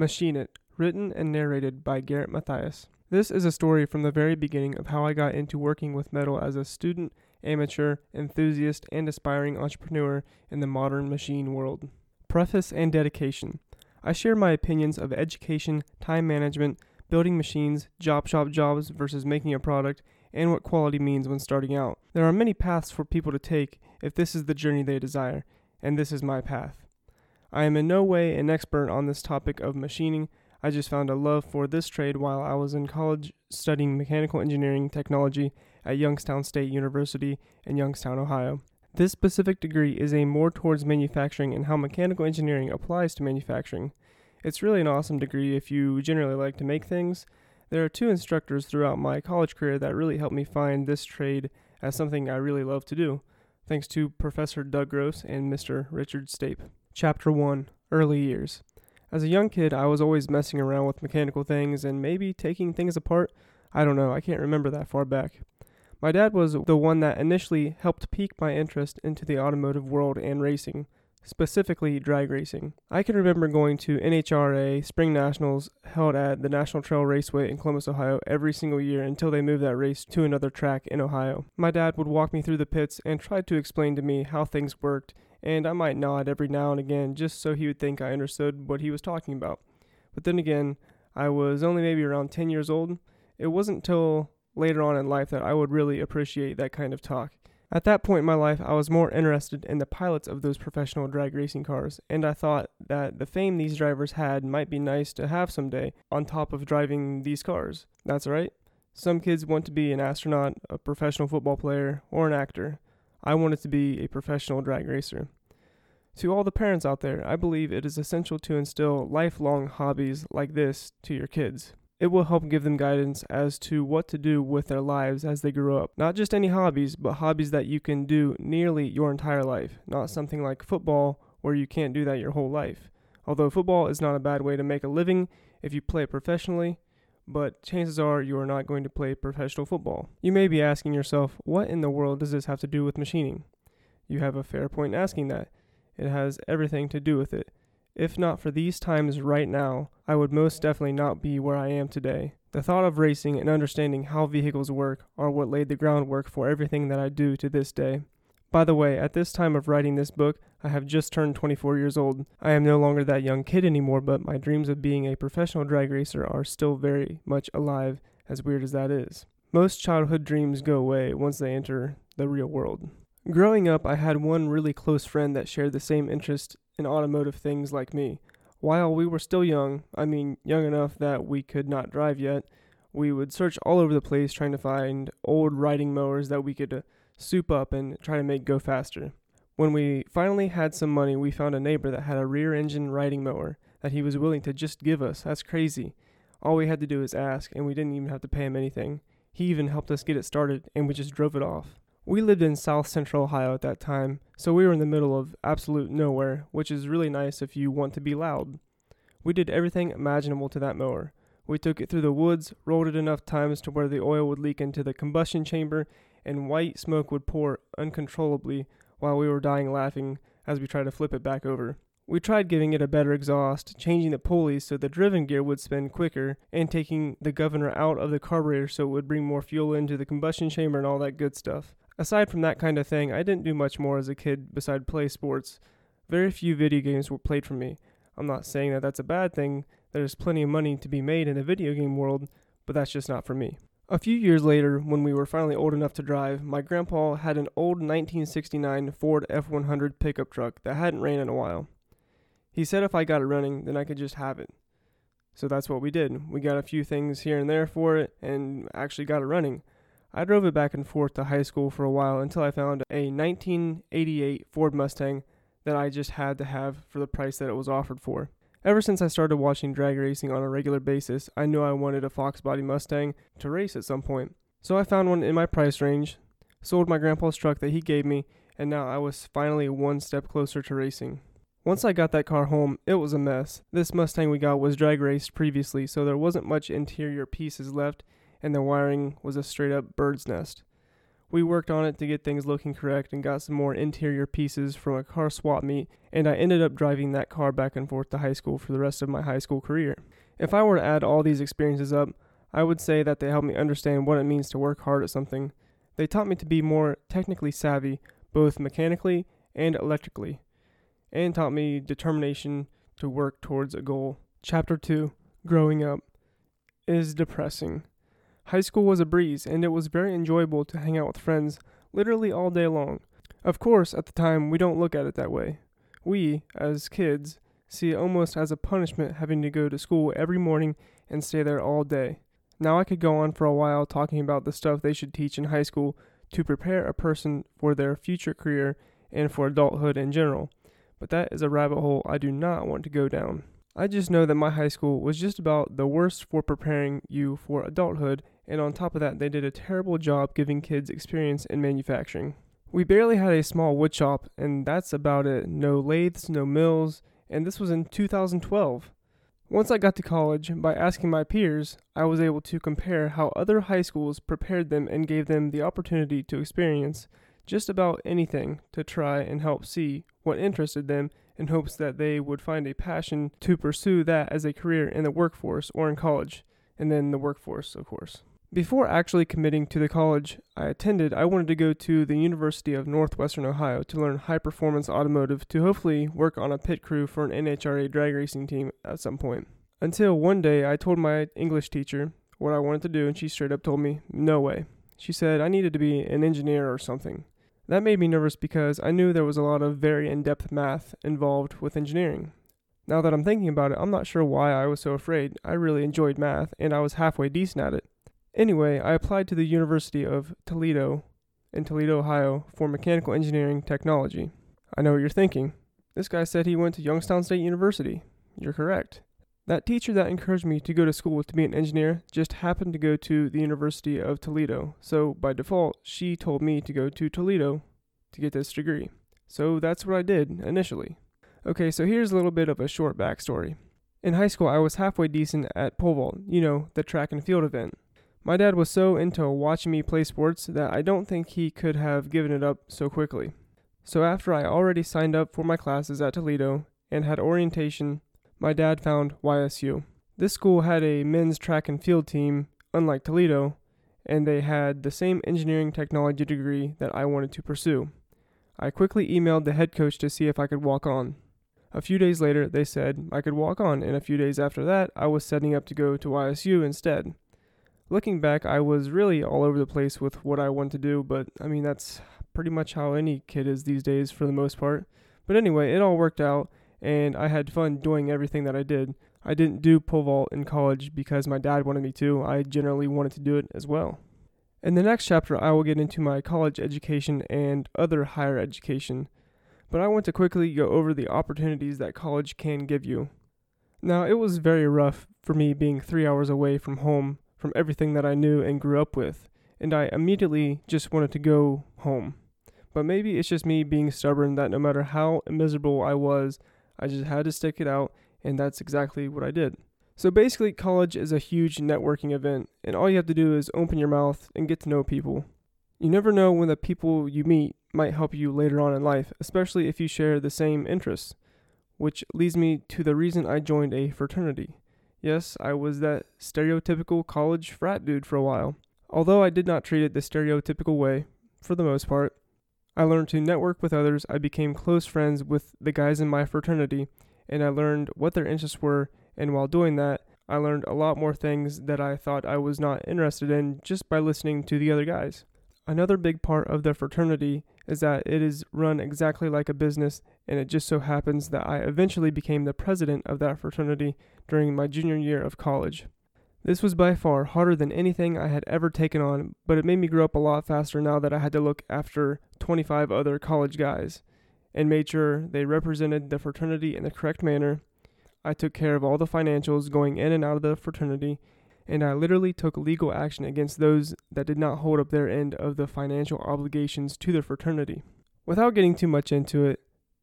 Machine It, written and narrated by Garrett Matthias. This is a story from the very beginning of how I got into working with metal as a student, amateur, enthusiast, and aspiring entrepreneur in the modern machine world. Preface and dedication. I share my opinions of education, time management, building machines, job shop jobs versus making a product, and what quality means when starting out. There are many paths for people to take if this is the journey they desire, and this is my path. I am in no way an expert on this topic of machining. I just found a love for this trade while I was in college studying mechanical engineering technology at Youngstown State University in Youngstown, Ohio. This specific degree is aimed more towards manufacturing and how mechanical engineering applies to manufacturing. It's really an awesome degree if you generally like to make things. There are two instructors throughout my college career that really helped me find this trade as something I really love to do, thanks to Professor Doug Gross and Mr. Richard Stape. Chapter 1 Early Years As a young kid, I was always messing around with mechanical things and maybe taking things apart. I don't know, I can't remember that far back. My dad was the one that initially helped pique my interest into the automotive world and racing specifically drag racing. I can remember going to NHRA Spring Nationals held at the National Trail Raceway in Columbus, Ohio every single year until they moved that race to another track in Ohio. My dad would walk me through the pits and try to explain to me how things worked, and I might nod every now and again just so he would think I understood what he was talking about. But then again, I was only maybe around 10 years old. It wasn't till later on in life that I would really appreciate that kind of talk. At that point in my life, I was more interested in the pilots of those professional drag racing cars, and I thought that the fame these drivers had might be nice to have someday on top of driving these cars. That's right. Some kids want to be an astronaut, a professional football player, or an actor. I wanted to be a professional drag racer. To all the parents out there, I believe it is essential to instill lifelong hobbies like this to your kids. It will help give them guidance as to what to do with their lives as they grow up. Not just any hobbies, but hobbies that you can do nearly your entire life, not something like football where you can't do that your whole life. Although football is not a bad way to make a living if you play professionally, but chances are you are not going to play professional football. You may be asking yourself, what in the world does this have to do with machining? You have a fair point asking that. It has everything to do with it. If not for these times right now, I would most definitely not be where I am today. The thought of racing and understanding how vehicles work are what laid the groundwork for everything that I do to this day. By the way, at this time of writing this book, I have just turned 24 years old. I am no longer that young kid anymore, but my dreams of being a professional drag racer are still very much alive, as weird as that is. Most childhood dreams go away once they enter the real world. Growing up, I had one really close friend that shared the same interest in automotive things like me. While we were still young, I mean, young enough that we could not drive yet, we would search all over the place trying to find old riding mowers that we could soup up and try to make go faster. When we finally had some money, we found a neighbor that had a rear engine riding mower that he was willing to just give us. That's crazy. All we had to do was ask, and we didn't even have to pay him anything. He even helped us get it started, and we just drove it off. We lived in south central Ohio at that time, so we were in the middle of absolute nowhere, which is really nice if you want to be loud. We did everything imaginable to that mower. We took it through the woods, rolled it enough times to where the oil would leak into the combustion chamber, and white smoke would pour uncontrollably while we were dying laughing as we tried to flip it back over. We tried giving it a better exhaust, changing the pulleys so the driven gear would spin quicker, and taking the governor out of the carburetor so it would bring more fuel into the combustion chamber and all that good stuff. Aside from that kind of thing, I didn't do much more as a kid beside play sports. Very few video games were played for me. I'm not saying that that's a bad thing, there's plenty of money to be made in the video game world, but that's just not for me. A few years later, when we were finally old enough to drive, my grandpa had an old 1969 Ford F 100 pickup truck that hadn't ran in a while. He said if I got it running, then I could just have it. So that's what we did. We got a few things here and there for it and actually got it running. I drove it back and forth to high school for a while until I found a 1988 Ford Mustang that I just had to have for the price that it was offered for. Ever since I started watching drag racing on a regular basis, I knew I wanted a Fox body Mustang to race at some point. So I found one in my price range, sold my grandpa's truck that he gave me, and now I was finally one step closer to racing. Once I got that car home, it was a mess. This Mustang we got was drag raced previously, so there wasn't much interior pieces left, and the wiring was a straight up bird's nest. We worked on it to get things looking correct and got some more interior pieces from a car swap meet, and I ended up driving that car back and forth to high school for the rest of my high school career. If I were to add all these experiences up, I would say that they helped me understand what it means to work hard at something. They taught me to be more technically savvy, both mechanically and electrically, and taught me determination to work towards a goal. Chapter 2 Growing Up is depressing. High school was a breeze, and it was very enjoyable to hang out with friends literally all day long. Of course, at the time, we don't look at it that way. We, as kids, see it almost as a punishment having to go to school every morning and stay there all day. Now, I could go on for a while talking about the stuff they should teach in high school to prepare a person for their future career and for adulthood in general, but that is a rabbit hole I do not want to go down. I just know that my high school was just about the worst for preparing you for adulthood and on top of that, they did a terrible job giving kids experience in manufacturing. We barely had a small wood shop, and that's about it. No lathes, no mills, and this was in 2012. Once I got to college, by asking my peers, I was able to compare how other high schools prepared them and gave them the opportunity to experience just about anything to try and help see what interested them in hopes that they would find a passion to pursue that as a career in the workforce or in college, and then the workforce, of course. Before actually committing to the college I attended, I wanted to go to the University of Northwestern Ohio to learn high performance automotive to hopefully work on a pit crew for an NHRA drag racing team at some point. Until one day I told my English teacher what I wanted to do, and she straight up told me, No way. She said I needed to be an engineer or something. That made me nervous because I knew there was a lot of very in depth math involved with engineering. Now that I'm thinking about it, I'm not sure why I was so afraid. I really enjoyed math, and I was halfway decent at it. Anyway, I applied to the University of Toledo in Toledo, Ohio for mechanical engineering technology. I know what you're thinking. This guy said he went to Youngstown State University. You're correct. That teacher that encouraged me to go to school to be an engineer just happened to go to the University of Toledo, so by default, she told me to go to Toledo to get this degree. So that's what I did initially. Okay, so here's a little bit of a short backstory. In high school, I was halfway decent at pole vault, you know, the track and field event. My dad was so into watching me play sports that I don't think he could have given it up so quickly. So after I already signed up for my classes at Toledo and had orientation, my dad found YSU. This school had a men's track and field team, unlike Toledo, and they had the same engineering technology degree that I wanted to pursue. I quickly emailed the head coach to see if I could walk on. A few days later, they said I could walk on, and a few days after that, I was setting up to go to YSU instead. Looking back, I was really all over the place with what I wanted to do, but I mean, that's pretty much how any kid is these days for the most part. But anyway, it all worked out, and I had fun doing everything that I did. I didn't do pole vault in college because my dad wanted me to, I generally wanted to do it as well. In the next chapter, I will get into my college education and other higher education, but I want to quickly go over the opportunities that college can give you. Now, it was very rough for me being three hours away from home from everything that I knew and grew up with, and I immediately just wanted to go home. But maybe it's just me being stubborn that no matter how miserable I was, I just had to stick it out, and that's exactly what I did. So basically, college is a huge networking event, and all you have to do is open your mouth and get to know people. You never know when the people you meet might help you later on in life, especially if you share the same interests. Which leads me to the reason I joined a fraternity. Yes, I was that stereotypical college frat dude for a while. Although I did not treat it the stereotypical way, for the most part, I learned to network with others. I became close friends with the guys in my fraternity, and I learned what their interests were. And while doing that, I learned a lot more things that I thought I was not interested in just by listening to the other guys. Another big part of the fraternity is that it is run exactly like a business, and it just so happens that I eventually became the president of that fraternity during my junior year of college. This was by far harder than anything I had ever taken on, but it made me grow up a lot faster now that I had to look after 25 other college guys and made sure they represented the fraternity in the correct manner. I took care of all the financials going in and out of the fraternity, and I literally took legal action against those that did not hold up their end of the financial obligations to the fraternity. Without getting too much into it,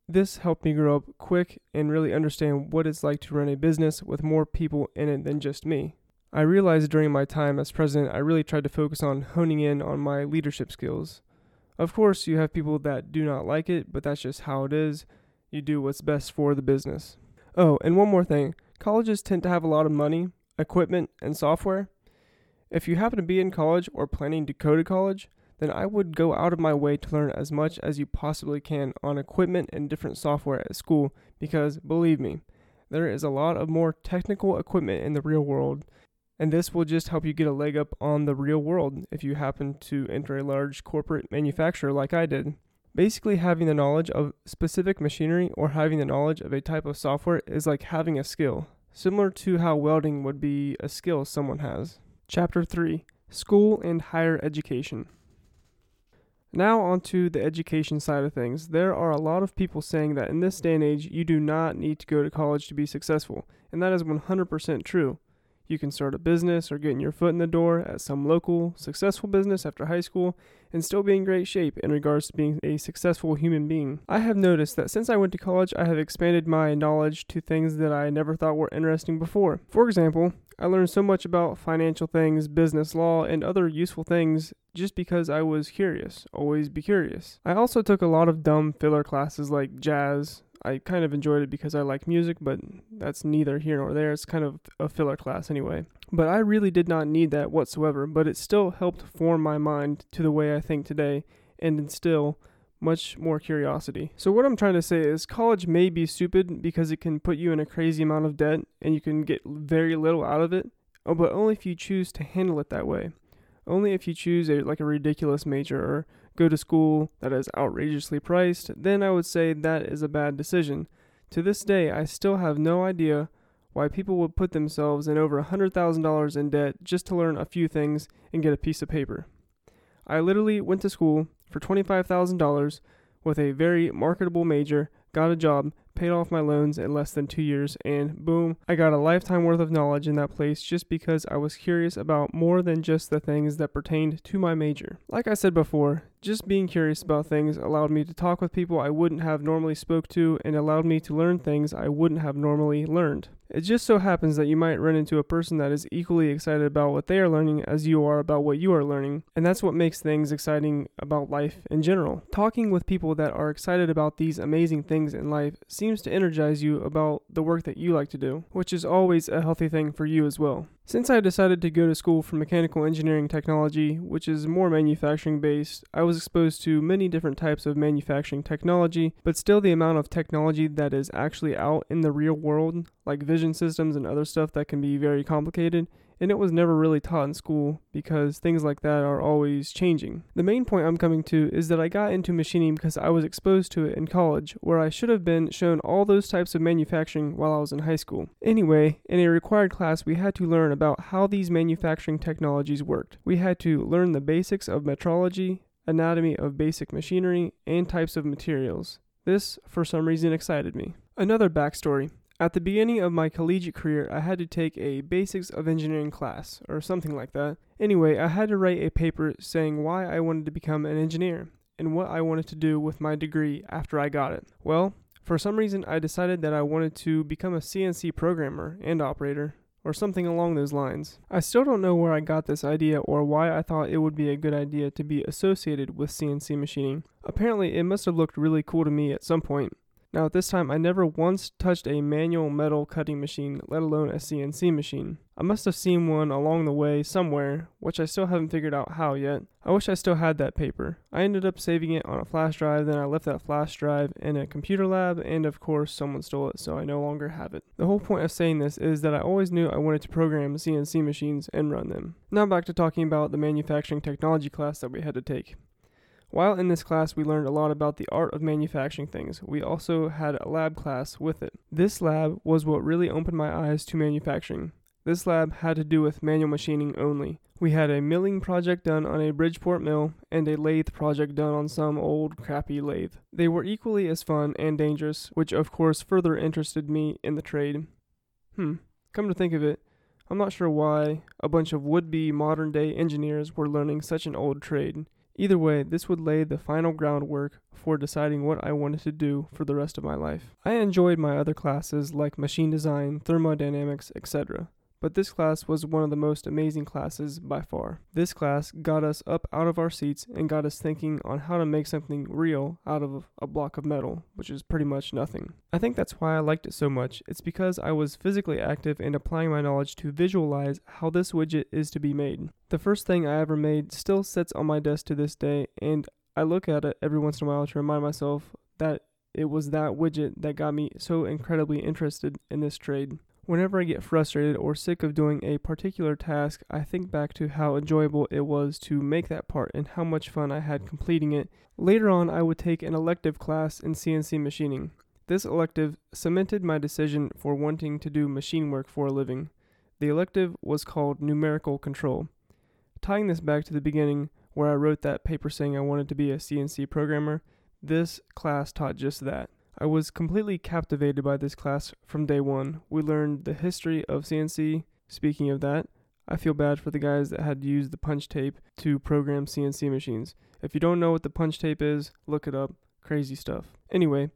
this helped me grow up quick and really understand what it's like to run a business with more people in it than just me. I realized during my time as president, I really tried to focus on honing in on my leadership skills. Of course, you have people that do not like it, but that's just how it is. You do what's best for the business. Oh, and one more thing colleges tend to have a lot of money, equipment, and software. If you happen to be in college or planning to go to college, then I would go out of my way to learn as much as you possibly can on equipment and different software at school because, believe me, there is a lot of more technical equipment in the real world, and this will just help you get a leg up on the real world if you happen to enter a large corporate manufacturer like I did. Basically, having the knowledge of specific machinery or having the knowledge of a type of software is like having a skill, similar to how welding would be a skill someone has. Chapter 3 School and Higher Education. Now, onto the education side of things. There are a lot of people saying that in this day and age, you do not need to go to college to be successful, and that is 100% true. You can start a business or getting your foot in the door at some local, successful business after high school and still be in great shape in regards to being a successful human being. I have noticed that since I went to college, I have expanded my knowledge to things that I never thought were interesting before. For example, I learned so much about financial things, business law, and other useful things just because I was curious. Always be curious. I also took a lot of dumb filler classes like jazz. I kind of enjoyed it because I like music, but that's neither here nor there. It's kind of a filler class anyway. But I really did not need that whatsoever, but it still helped form my mind to the way I think today and instill much more curiosity. So, what I'm trying to say is, college may be stupid because it can put you in a crazy amount of debt and you can get very little out of it, oh, but only if you choose to handle it that way. Only if you choose a like a ridiculous major or go to school that is outrageously priced, then I would say that is a bad decision. To this day, I still have no idea why people would put themselves in over $100,000 in debt just to learn a few things and get a piece of paper. I literally went to school for $25,000 with a very marketable major, got a job, paid off my loans in less than two years, and boom, I got a lifetime worth of knowledge in that place just because I was curious about more than just the things that pertained to my major. Like I said before, just being curious about things allowed me to talk with people I wouldn't have normally spoke to and allowed me to learn things I wouldn't have normally learned. It just so happens that you might run into a person that is equally excited about what they are learning as you are about what you are learning, and that's what makes things exciting about life in general. Talking with people that are excited about these amazing things in life seems to energize you about the work that you like to do, which is always a healthy thing for you as well. Since I decided to go to school for mechanical engineering technology, which is more manufacturing based, I was exposed to many different types of manufacturing technology, but still the amount of technology that is actually out in the real world, like vision systems and other stuff that can be very complicated, and it was never really taught in school because things like that are always changing. The main point I'm coming to is that I got into machining because I was exposed to it in college, where I should have been shown all those types of manufacturing while I was in high school. Anyway, in a required class, we had to learn about how these manufacturing technologies worked. We had to learn the basics of metrology, anatomy of basic machinery, and types of materials. This, for some reason, excited me. Another backstory at the beginning of my collegiate career, I had to take a Basics of Engineering class, or something like that. Anyway, I had to write a paper saying why I wanted to become an engineer and what I wanted to do with my degree after I got it. Well, for some reason, I decided that I wanted to become a CNC programmer and operator, or something along those lines. I still don't know where I got this idea or why I thought it would be a good idea to be associated with CNC machining. Apparently, it must have looked really cool to me at some point. Now, at this time, I never once touched a manual metal cutting machine, let alone a CNC machine. I must have seen one along the way somewhere, which I still haven't figured out how yet. I wish I still had that paper. I ended up saving it on a flash drive, then I left that flash drive in a computer lab, and of course, someone stole it, so I no longer have it. The whole point of saying this is that I always knew I wanted to program CNC machines and run them. Now, back to talking about the manufacturing technology class that we had to take. While in this class, we learned a lot about the art of manufacturing things. We also had a lab class with it. This lab was what really opened my eyes to manufacturing. This lab had to do with manual machining only. We had a milling project done on a Bridgeport mill and a lathe project done on some old crappy lathe. They were equally as fun and dangerous, which of course further interested me in the trade. Hmm, come to think of it, I'm not sure why a bunch of would be modern day engineers were learning such an old trade. Either way, this would lay the final groundwork for deciding what I wanted to do for the rest of my life. I enjoyed my other classes like machine design, thermodynamics, etc., but this class was one of the most amazing classes by far. This class got us up out of our seats and got us thinking on how to make something real out of a block of metal, which is pretty much nothing. I think that's why I liked it so much. It's because I was physically active and applying my knowledge to visualize how this widget is to be made. The first thing I ever made still sits on my desk to this day, and I look at it every once in a while to remind myself that it was that widget that got me so incredibly interested in this trade. Whenever I get frustrated or sick of doing a particular task, I think back to how enjoyable it was to make that part and how much fun I had completing it. Later on, I would take an elective class in CNC machining. This elective cemented my decision for wanting to do machine work for a living. The elective was called numerical control. Tying this back to the beginning, where I wrote that paper saying I wanted to be a CNC programmer, this class taught just that. I was completely captivated by this class from day one. We learned the history of CNC. Speaking of that, I feel bad for the guys that had used the punch tape to program CNC machines. If you don't know what the punch tape is, look it up. Crazy stuff. Anyway,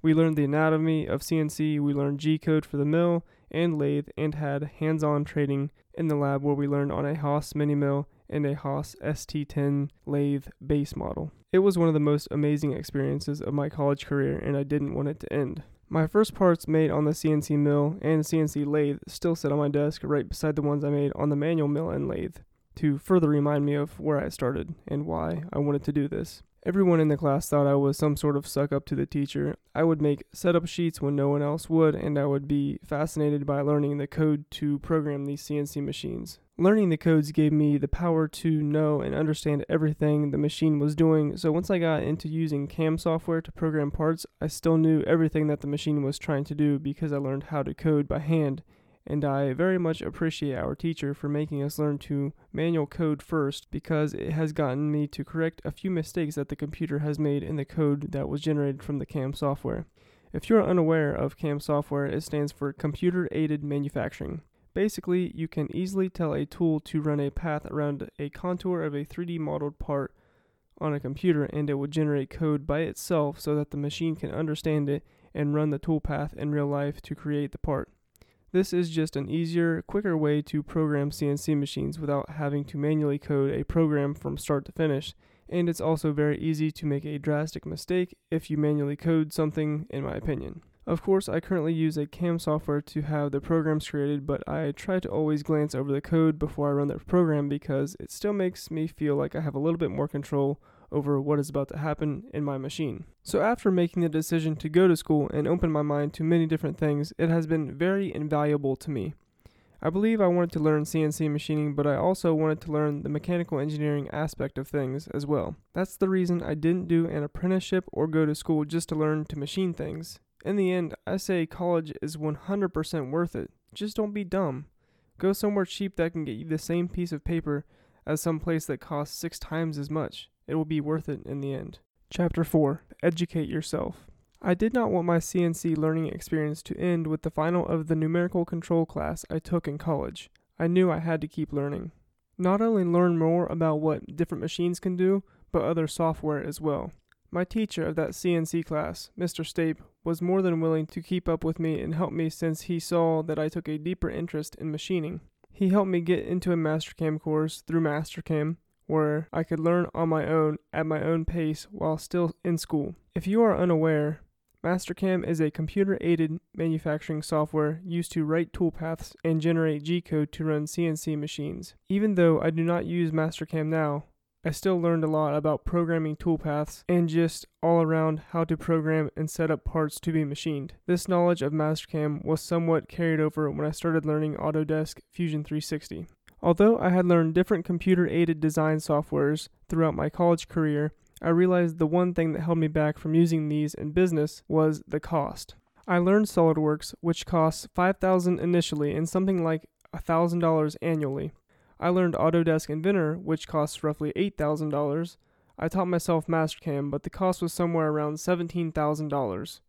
we learned the anatomy of CNC, we learned G code for the mill and lathe, and had hands on training in the lab where we learned on a Haas mini mill and a Haas ST10 lathe base model. It was one of the most amazing experiences of my college career, and I didn't want it to end. My first parts made on the CNC mill and CNC lathe still sit on my desk right beside the ones I made on the manual mill and lathe to further remind me of where I started and why I wanted to do this. Everyone in the class thought I was some sort of suck up to the teacher. I would make setup sheets when no one else would, and I would be fascinated by learning the code to program these CNC machines. Learning the codes gave me the power to know and understand everything the machine was doing, so once I got into using CAM software to program parts, I still knew everything that the machine was trying to do because I learned how to code by hand. And I very much appreciate our teacher for making us learn to manual code first because it has gotten me to correct a few mistakes that the computer has made in the code that was generated from the CAM software. If you are unaware of CAM software, it stands for Computer Aided Manufacturing. Basically, you can easily tell a tool to run a path around a contour of a 3D modeled part on a computer and it will generate code by itself so that the machine can understand it and run the toolpath in real life to create the part. This is just an easier, quicker way to program CNC machines without having to manually code a program from start to finish, and it's also very easy to make a drastic mistake if you manually code something, in my opinion. Of course, I currently use a CAM software to have the programs created, but I try to always glance over the code before I run the program because it still makes me feel like I have a little bit more control over what is about to happen in my machine. So, after making the decision to go to school and open my mind to many different things, it has been very invaluable to me. I believe I wanted to learn CNC machining, but I also wanted to learn the mechanical engineering aspect of things as well. That's the reason I didn't do an apprenticeship or go to school just to learn to machine things. In the end, I say college is 100% worth it. Just don't be dumb. Go somewhere cheap that can get you the same piece of paper as some place that costs six times as much. It will be worth it in the end. Chapter 4 Educate Yourself. I did not want my CNC learning experience to end with the final of the numerical control class I took in college. I knew I had to keep learning. Not only learn more about what different machines can do, but other software as well. My teacher of that CNC class, Mr. Stape, was more than willing to keep up with me and help me since he saw that I took a deeper interest in machining. He helped me get into a Mastercam course through Mastercam, where I could learn on my own at my own pace while still in school. If you are unaware, Mastercam is a computer aided manufacturing software used to write toolpaths and generate G code to run CNC machines. Even though I do not use Mastercam now, I still learned a lot about programming toolpaths and just all around how to program and set up parts to be machined. This knowledge of Mastercam was somewhat carried over when I started learning Autodesk Fusion 360. Although I had learned different computer aided design softwares throughout my college career, I realized the one thing that held me back from using these in business was the cost. I learned SolidWorks, which costs 5000 initially and something like $1,000 annually. I learned Autodesk Inventor, which costs roughly $8,000. I taught myself Mastercam, but the cost was somewhere around $17,000.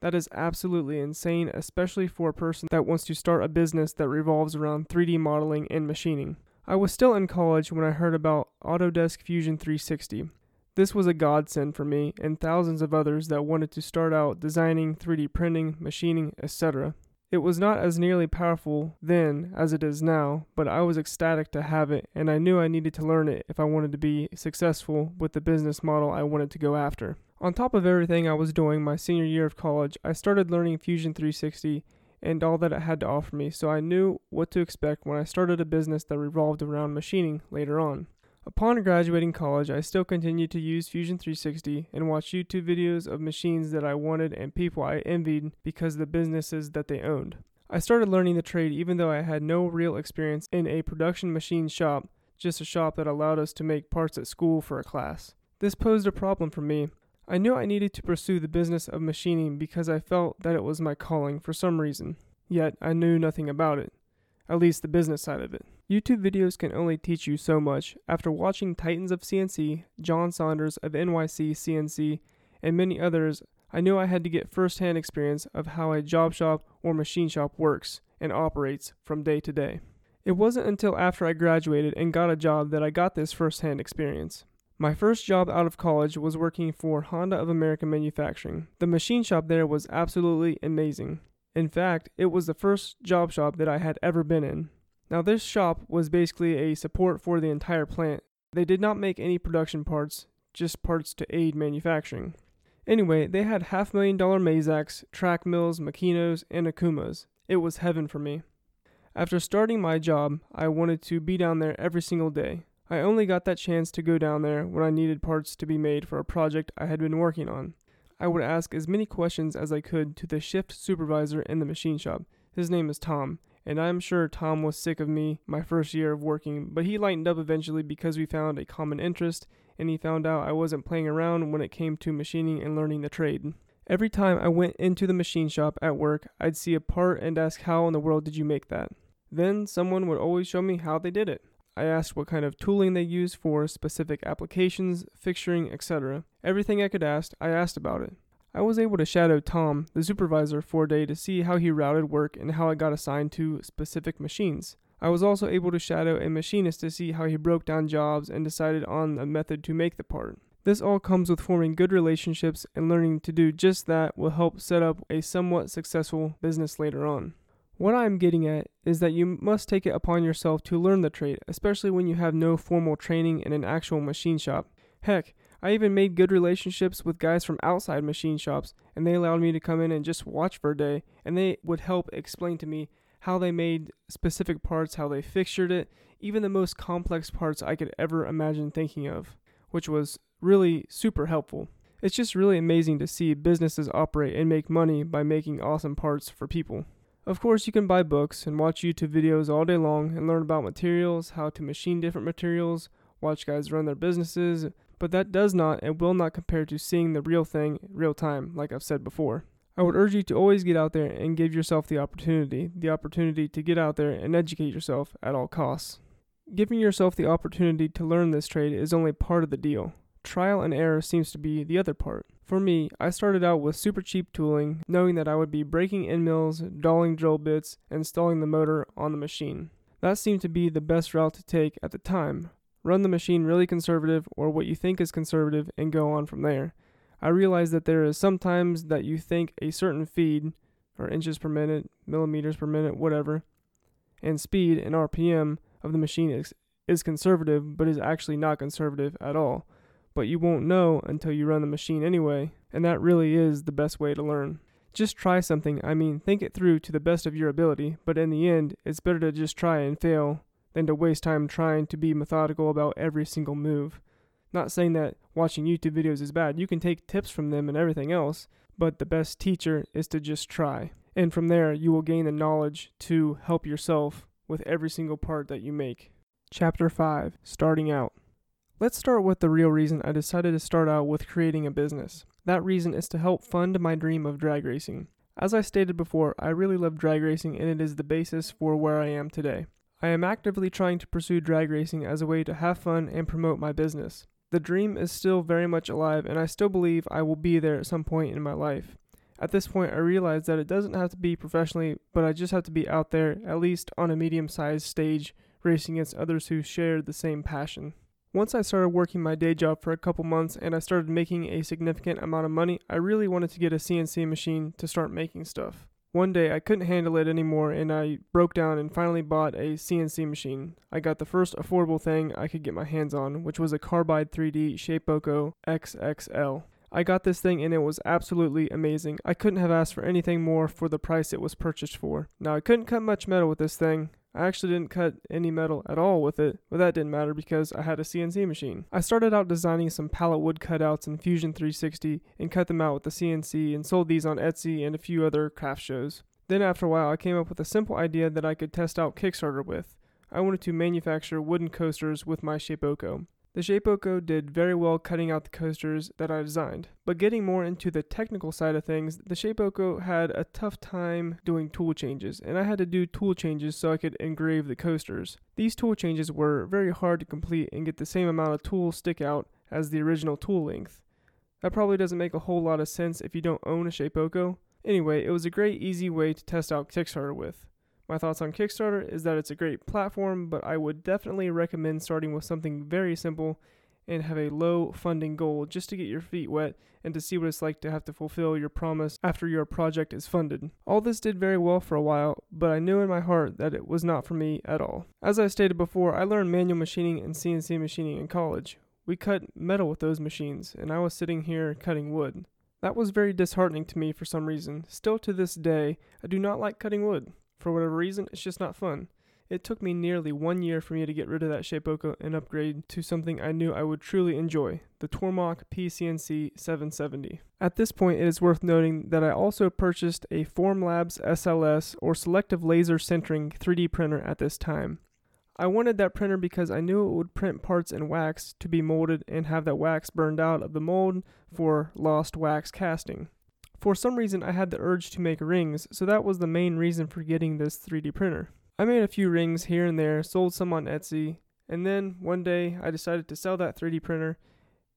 That is absolutely insane, especially for a person that wants to start a business that revolves around 3D modeling and machining. I was still in college when I heard about Autodesk Fusion 360. This was a godsend for me and thousands of others that wanted to start out designing, 3D printing, machining, etc. It was not as nearly powerful then as it is now, but I was ecstatic to have it, and I knew I needed to learn it if I wanted to be successful with the business model I wanted to go after. On top of everything I was doing my senior year of college, I started learning Fusion 360 and all that it had to offer me, so I knew what to expect when I started a business that revolved around machining later on. Upon graduating college, I still continued to use Fusion 360 and watch YouTube videos of machines that I wanted and people I envied because of the businesses that they owned. I started learning the trade even though I had no real experience in a production machine shop, just a shop that allowed us to make parts at school for a class. This posed a problem for me. I knew I needed to pursue the business of machining because I felt that it was my calling for some reason, yet I knew nothing about it at least the business side of it. YouTube videos can only teach you so much. After watching Titans of CNC, John Saunders of NYC CNC, and many others, I knew I had to get first hand experience of how a job shop or machine shop works and operates from day to day. It wasn't until after I graduated and got a job that I got this first hand experience. My first job out of college was working for Honda of America Manufacturing. The machine shop there was absolutely amazing. In fact, it was the first job shop that I had ever been in. Now, this shop was basically a support for the entire plant. They did not make any production parts, just parts to aid manufacturing. Anyway, they had half million dollar Mazaks, track mills, Makinos, and Okumas. It was heaven for me. After starting my job, I wanted to be down there every single day. I only got that chance to go down there when I needed parts to be made for a project I had been working on. I would ask as many questions as I could to the shift supervisor in the machine shop. His name is Tom, and I am sure Tom was sick of me my first year of working, but he lightened up eventually because we found a common interest and he found out I wasn't playing around when it came to machining and learning the trade. Every time I went into the machine shop at work, I'd see a part and ask how in the world did you make that? Then someone would always show me how they did it. I asked what kind of tooling they used for specific applications, fixturing, etc. Everything I could ask, I asked about it. I was able to shadow Tom, the supervisor, for a day to see how he routed work and how I got assigned to specific machines. I was also able to shadow a machinist to see how he broke down jobs and decided on a method to make the part. This all comes with forming good relationships and learning to do just that will help set up a somewhat successful business later on. What I am getting at is that you must take it upon yourself to learn the trade, especially when you have no formal training in an actual machine shop. Heck, I even made good relationships with guys from outside machine shops, and they allowed me to come in and just watch for a day, and they would help explain to me how they made specific parts, how they fixtured it, even the most complex parts I could ever imagine thinking of, which was really super helpful. It's just really amazing to see businesses operate and make money by making awesome parts for people. Of course, you can buy books and watch YouTube videos all day long and learn about materials, how to machine different materials, watch guys run their businesses, but that does not and will not compare to seeing the real thing real time, like I've said before. I would urge you to always get out there and give yourself the opportunity, the opportunity to get out there and educate yourself at all costs. Giving yourself the opportunity to learn this trade is only part of the deal. Trial and error seems to be the other part. For me, I started out with super cheap tooling, knowing that I would be breaking end mills, dolling drill bits, and installing the motor on the machine. That seemed to be the best route to take at the time. Run the machine really conservative, or what you think is conservative, and go on from there. I realize that there is sometimes that you think a certain feed, or inches per minute, millimeters per minute, whatever, and speed and RPM of the machine is, is conservative, but is actually not conservative at all but you won't know until you run the machine anyway, and that really is the best way to learn. Just try something, I mean, think it through to the best of your ability, but in the end, it's better to just try and fail than to waste time trying to be methodical about every single move. Not saying that watching YouTube videos is bad, you can take tips from them and everything else, but the best teacher is to just try. And from there, you will gain the knowledge to help yourself with every single part that you make. Chapter 5 Starting Out Let's start with the real reason I decided to start out with creating a business. That reason is to help fund my dream of drag racing. As I stated before, I really love drag racing and it is the basis for where I am today. I am actively trying to pursue drag racing as a way to have fun and promote my business. The dream is still very much alive and I still believe I will be there at some point in my life. At this point, I realize that it doesn't have to be professionally, but I just have to be out there, at least on a medium sized stage, racing against others who share the same passion. Once I started working my day job for a couple months and I started making a significant amount of money, I really wanted to get a CNC machine to start making stuff. One day I couldn't handle it anymore and I broke down and finally bought a CNC machine. I got the first affordable thing I could get my hands on, which was a Carbide 3D Shapeoko XXL. I got this thing and it was absolutely amazing. I couldn't have asked for anything more for the price it was purchased for. Now, I couldn't cut much metal with this thing. I actually didn't cut any metal at all with it, but that didn't matter because I had a CNC machine. I started out designing some pallet wood cutouts in Fusion 360 and cut them out with the CNC and sold these on Etsy and a few other craft shows. Then after a while, I came up with a simple idea that I could test out Kickstarter with. I wanted to manufacture wooden coasters with my Shapeoko. The Shapeoko did very well cutting out the coasters that I designed, but getting more into the technical side of things, the Shapeoko had a tough time doing tool changes, and I had to do tool changes so I could engrave the coasters. These tool changes were very hard to complete and get the same amount of tool stick out as the original tool length. That probably doesn't make a whole lot of sense if you don't own a Shapeoko. Anyway, it was a great easy way to test out Kickstarter with. My thoughts on Kickstarter is that it's a great platform, but I would definitely recommend starting with something very simple and have a low funding goal just to get your feet wet and to see what it's like to have to fulfill your promise after your project is funded. All this did very well for a while, but I knew in my heart that it was not for me at all. As I stated before, I learned manual machining and CNC machining in college. We cut metal with those machines, and I was sitting here cutting wood. That was very disheartening to me for some reason. Still to this day, I do not like cutting wood. For whatever reason, it's just not fun. It took me nearly one year for me to get rid of that Shapeoko and upgrade to something I knew I would truly enjoy, the Tormach PCNC 770. At this point, it is worth noting that I also purchased a Formlabs SLS or Selective Laser Sintering 3D printer at this time. I wanted that printer because I knew it would print parts in wax to be molded and have that wax burned out of the mold for lost wax casting. For some reason, I had the urge to make rings, so that was the main reason for getting this 3D printer. I made a few rings here and there, sold some on Etsy, and then one day I decided to sell that 3D printer,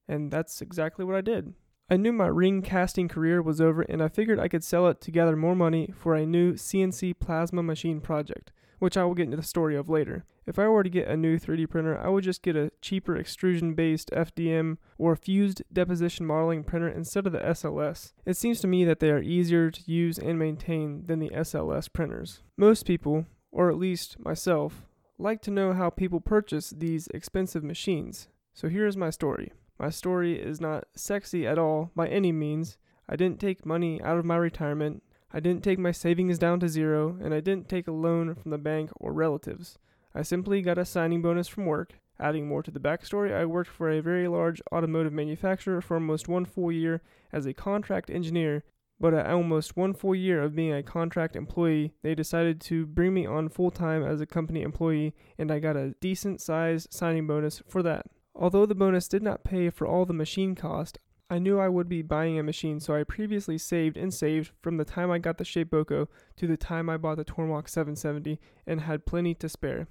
and that's exactly what I did. I knew my ring casting career was over, and I figured I could sell it to gather more money for a new CNC plasma machine project which I will get into the story of later. If I were to get a new 3D printer, I would just get a cheaper extrusion based FDM or fused deposition modeling printer instead of the SLS. It seems to me that they are easier to use and maintain than the SLS printers. Most people, or at least myself, like to know how people purchase these expensive machines. So here's my story. My story is not sexy at all by any means. I didn't take money out of my retirement I didn't take my savings down to zero, and I didn't take a loan from the bank or relatives. I simply got a signing bonus from work. Adding more to the backstory, I worked for a very large automotive manufacturer for almost one full year as a contract engineer, but at almost one full year of being a contract employee, they decided to bring me on full time as a company employee, and I got a decent sized signing bonus for that. Although the bonus did not pay for all the machine cost, I knew I would be buying a machine, so I previously saved and saved from the time I got the Shapeoko to the time I bought the Tormach 770 and had plenty to spare.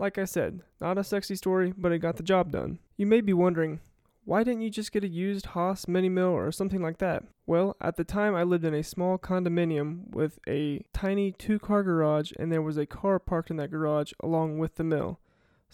Like I said, not a sexy story, but it got the job done. You may be wondering, why didn't you just get a used Haas mini mill or something like that? Well, at the time I lived in a small condominium with a tiny two car garage and there was a car parked in that garage along with the mill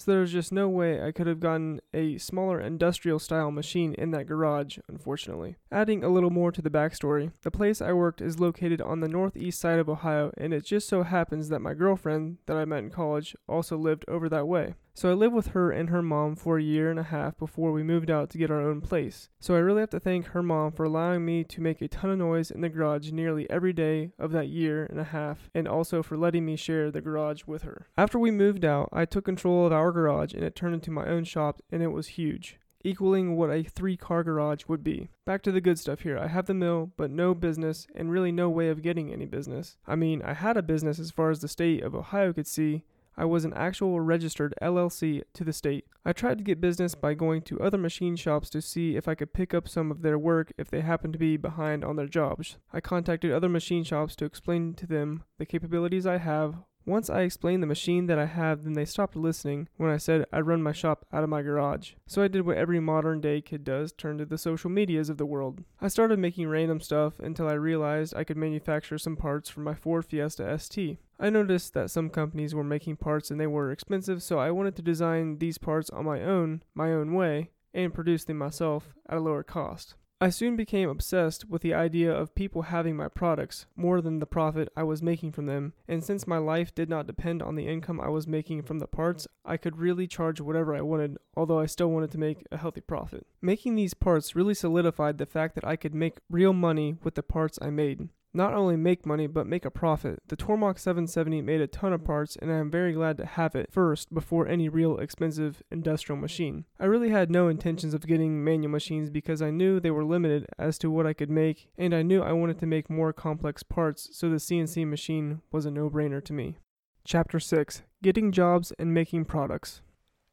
so there was just no way I could have gotten a smaller industrial style machine in that garage, unfortunately. Adding a little more to the backstory, the place I worked is located on the northeast side of Ohio, and it just so happens that my girlfriend, that I met in college, also lived over that way. So I lived with her and her mom for a year and a half before we moved out to get our own place. So I really have to thank her mom for allowing me to make a ton of noise in the garage nearly every day of that year and a half, and also for letting me share the garage with her. After we moved out, I took control of our garage and it turned into my own shop, and it was huge equaling what a three car garage would be. Back to the good stuff here. I have the mill, but no business and really no way of getting any business. I mean, I had a business as far as the state of Ohio could see, I was an actual registered LLC to the state. I tried to get business by going to other machine shops to see if I could pick up some of their work if they happened to be behind on their jobs. I contacted other machine shops to explain to them the capabilities I have, once I explained the machine that I have, then they stopped listening when I said I'd run my shop out of my garage. So I did what every modern day kid does turn to the social medias of the world. I started making random stuff until I realized I could manufacture some parts for my Ford Fiesta ST. I noticed that some companies were making parts and they were expensive, so I wanted to design these parts on my own, my own way, and produce them myself at a lower cost. I soon became obsessed with the idea of people having my products more than the profit I was making from them, and since my life did not depend on the income I was making from the parts, I could really charge whatever I wanted, although I still wanted to make a healthy profit. Making these parts really solidified the fact that I could make real money with the parts I made not only make money but make a profit. The Tormach 770 made a ton of parts and I am very glad to have it first before any real expensive industrial machine. I really had no intentions of getting manual machines because I knew they were limited as to what I could make and I knew I wanted to make more complex parts so the CNC machine was a no-brainer to me. Chapter 6: Getting jobs and making products.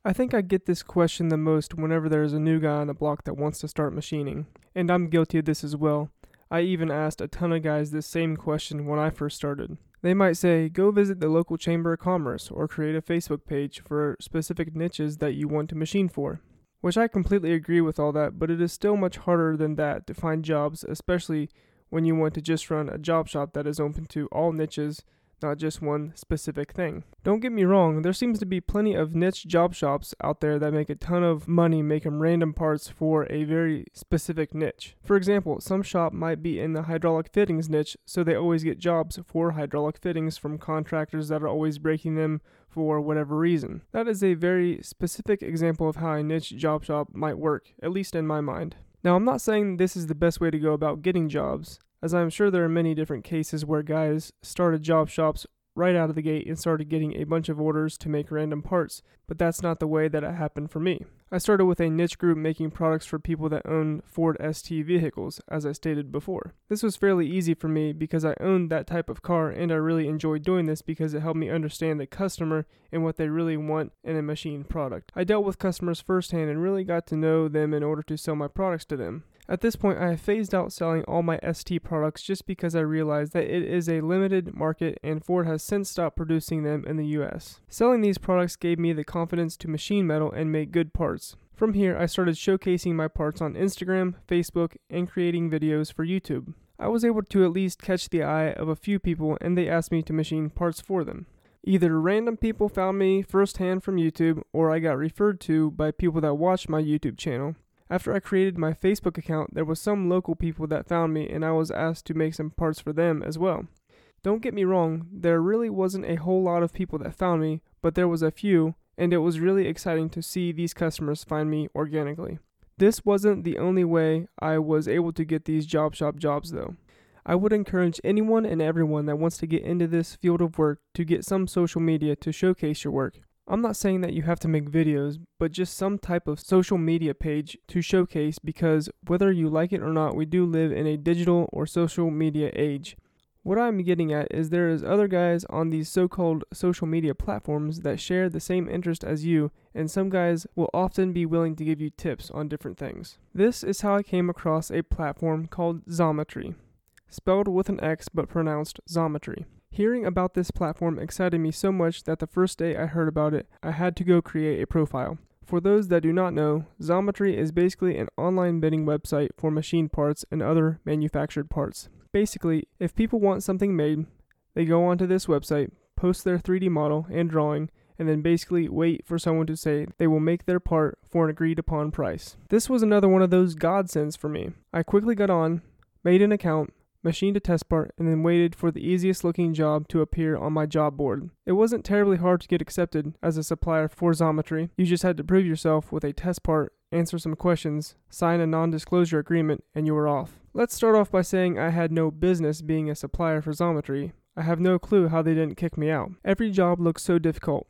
I think I get this question the most whenever there is a new guy on the block that wants to start machining, and I'm guilty of this as well. I even asked a ton of guys this same question when I first started. They might say, go visit the local Chamber of Commerce or create a Facebook page for specific niches that you want to machine for. Which I completely agree with all that, but it is still much harder than that to find jobs, especially when you want to just run a job shop that is open to all niches not just one specific thing. Don't get me wrong, there seems to be plenty of niche job shops out there that make a ton of money making random parts for a very specific niche. For example, some shop might be in the hydraulic fittings niche, so they always get jobs for hydraulic fittings from contractors that are always breaking them for whatever reason. That is a very specific example of how a niche job shop might work, at least in my mind. Now, I'm not saying this is the best way to go about getting jobs as I'm sure there are many different cases where guys started job shops right out of the gate and started getting a bunch of orders to make random parts, but that's not the way that it happened for me. I started with a niche group making products for people that own Ford ST vehicles, as I stated before. This was fairly easy for me because I owned that type of car and I really enjoyed doing this because it helped me understand the customer and what they really want in a machine product. I dealt with customers firsthand and really got to know them in order to sell my products to them. At this point, I have phased out selling all my ST products just because I realized that it is a limited market and Ford has since stopped producing them in the US. Selling these products gave me the confidence to machine metal and make good parts. From here, I started showcasing my parts on Instagram, Facebook, and creating videos for YouTube. I was able to at least catch the eye of a few people and they asked me to machine parts for them. Either random people found me firsthand from YouTube or I got referred to by people that watched my YouTube channel. After I created my Facebook account, there was some local people that found me and I was asked to make some parts for them as well. Don't get me wrong, there really wasn't a whole lot of people that found me, but there was a few, and it was really exciting to see these customers find me organically. This wasn't the only way I was able to get these job shop jobs though. I would encourage anyone and everyone that wants to get into this field of work to get some social media to showcase your work. I'm not saying that you have to make videos, but just some type of social media page to showcase because whether you like it or not, we do live in a digital or social media age. What I'm getting at is there is other guys on these so-called social media platforms that share the same interest as you, and some guys will often be willing to give you tips on different things. This is how I came across a platform called Xometry, spelled with an X but pronounced Xometry. Hearing about this platform excited me so much that the first day I heard about it, I had to go create a profile. For those that do not know, Xometry is basically an online bidding website for machine parts and other manufactured parts. Basically, if people want something made, they go onto this website, post their 3D model and drawing, and then basically wait for someone to say they will make their part for an agreed upon price. This was another one of those godsends for me. I quickly got on, made an account, machined a test part, and then waited for the easiest looking job to appear on my job board. It wasn't terribly hard to get accepted as a supplier for Xometry. You just had to prove yourself with a test part, answer some questions, sign a non disclosure agreement, and you were off. Let's start off by saying I had no business being a supplier for Xometry. I have no clue how they didn't kick me out. Every job looked so difficult.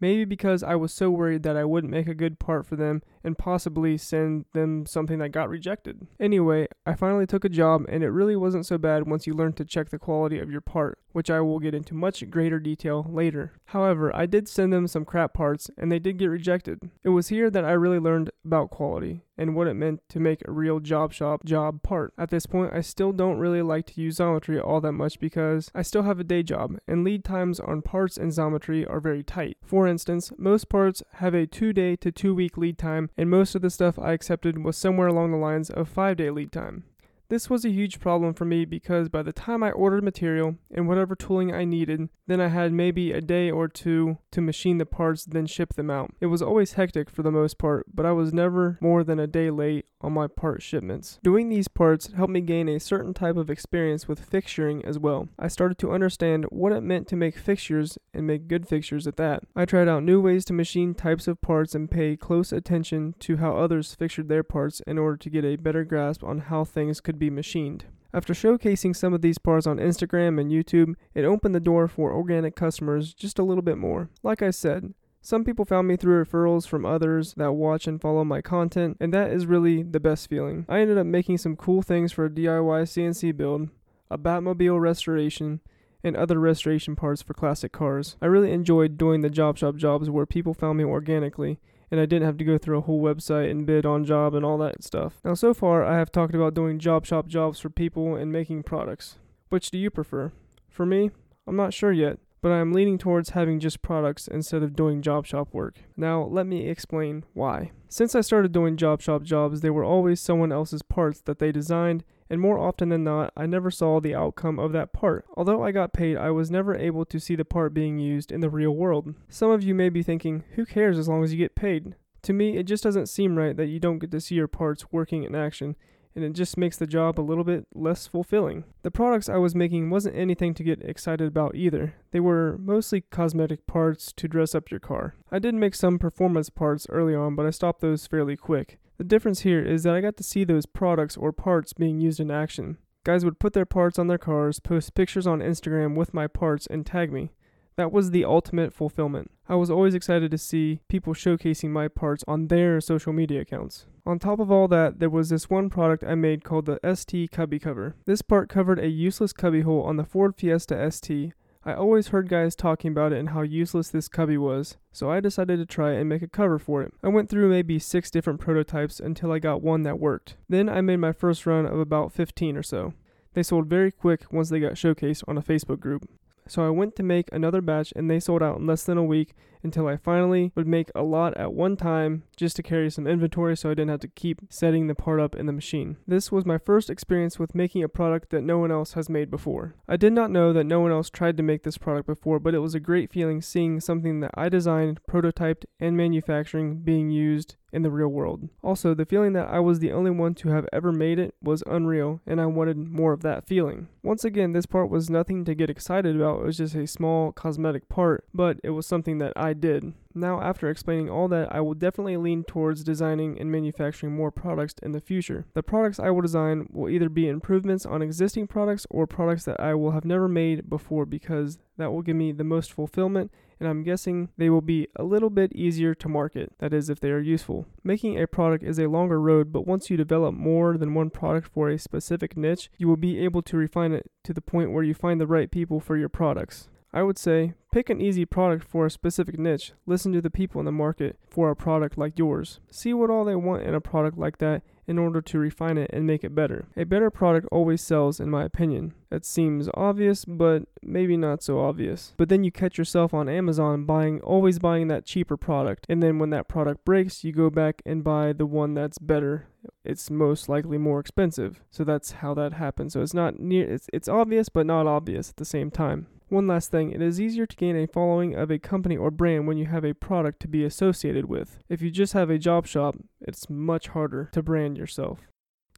Maybe because I was so worried that I wouldn't make a good part for them and possibly send them something that got rejected. Anyway, I finally took a job and it really wasn't so bad once you learn to check the quality of your part, which I will get into much greater detail later. However, I did send them some crap parts and they did get rejected. It was here that I really learned about quality and what it meant to make a real job shop job part. At this point, I still don't really like to use Xometry all that much because I still have a day job and lead times on parts in Xometry are very tight. For instance, most parts have a 2 day to 2 week lead time and most of the stuff I accepted was somewhere along the lines of 5 day lead time. This was a huge problem for me because by the time I ordered material and whatever tooling I needed, then I had maybe a day or two to machine the parts, then ship them out. It was always hectic for the most part, but I was never more than a day late on my part shipments. Doing these parts helped me gain a certain type of experience with fixturing as well. I started to understand what it meant to make fixtures and make good fixtures at that. I tried out new ways to machine types of parts and pay close attention to how others fixtured their parts in order to get a better grasp on how things could be machined. After showcasing some of these parts on Instagram and YouTube, it opened the door for organic customers just a little bit more. Like I said, some people found me through referrals from others that watch and follow my content, and that is really the best feeling. I ended up making some cool things for a DIY CNC build, a Batmobile restoration, and other restoration parts for classic cars. I really enjoyed doing the job shop jobs where people found me organically and I didn't have to go through a whole website and bid on job and all that stuff. Now, so far, I have talked about doing job shop jobs for people and making products. Which do you prefer? For me, I'm not sure yet, but I am leaning towards having just products instead of doing job shop work. Now, let me explain why. Since I started doing job shop jobs, they were always someone else's parts that they designed and more often than not, I never saw the outcome of that part. Although I got paid, I was never able to see the part being used in the real world. Some of you may be thinking, who cares as long as you get paid? To me, it just doesn't seem right that you don't get to see your parts working in action, and it just makes the job a little bit less fulfilling. The products I was making wasn't anything to get excited about either. They were mostly cosmetic parts to dress up your car. I did make some performance parts early on, but I stopped those fairly quick. The difference here is that I got to see those products or parts being used in action. Guys would put their parts on their cars, post pictures on Instagram with my parts, and tag me. That was the ultimate fulfillment. I was always excited to see people showcasing my parts on their social media accounts. On top of all that, there was this one product I made called the ST cubby cover. This part covered a useless cubby hole on the Ford Fiesta ST I always heard guys talking about it and how useless this cubby was, so I decided to try and make a cover for it. I went through maybe 6 different prototypes until I got one that worked. Then I made my first run of about 15 or so. They sold very quick once they got showcased on a Facebook group. So I went to make another batch and they sold out in less than a week until I finally would make a lot at one time just to carry some inventory so I didn't have to keep setting the part up in the machine. This was my first experience with making a product that no one else has made before. I did not know that no one else tried to make this product before, but it was a great feeling seeing something that I designed, prototyped, and manufacturing being used in the real world. Also, the feeling that I was the only one to have ever made it was unreal, and I wanted more of that feeling. Once again, this part was nothing to get excited about, it was just a small cosmetic part, but it was something that I did. Now, after explaining all that, I will definitely lean towards designing and manufacturing more products in the future. The products I will design will either be improvements on existing products or products that I will have never made before because that will give me the most fulfillment and I'm guessing they will be a little bit easier to market, that is, if they are useful. Making a product is a longer road, but once you develop more than one product for a specific niche, you will be able to refine it to the point where you find the right people for your products. I would say pick an easy product for a specific niche. Listen to the people in the market for a product like yours. See what all they want in a product like that in order to refine it and make it better. A better product always sells, in my opinion. That seems obvious, but maybe not so obvious. But then you catch yourself on Amazon buying, always buying that cheaper product. And then when that product breaks, you go back and buy the one that's better. It's most likely more expensive. So that's how that happens. So it's not near, it's, it's obvious, but not obvious at the same time. One last thing, it is easier to gain a following of a company or brand when you have a product to be associated with. If you just have a job shop, it's much harder to brand yourself.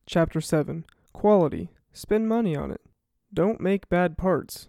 Chapter 7 Quality. Spend money on it. Don't make bad parts.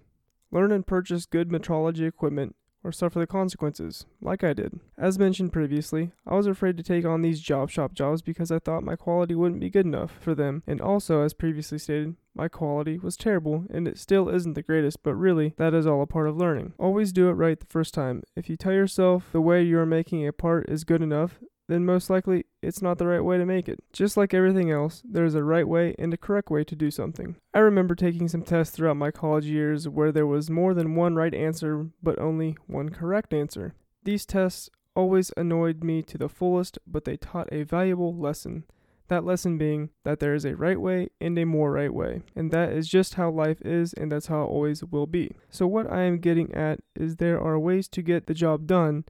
Learn and purchase good metrology equipment or suffer the consequences, like I did. As mentioned previously, I was afraid to take on these job shop jobs because I thought my quality wouldn't be good enough for them, and also, as previously stated, my quality was terrible and it still isn't the greatest, but really, that is all a part of learning. Always do it right the first time. If you tell yourself the way you are making a part is good enough, then most likely it's not the right way to make it. Just like everything else, there is a right way and a correct way to do something. I remember taking some tests throughout my college years where there was more than one right answer, but only one correct answer. These tests always annoyed me to the fullest, but they taught a valuable lesson. That lesson being that there is a right way and a more right way. And that is just how life is, and that's how it always will be. So, what I am getting at is there are ways to get the job done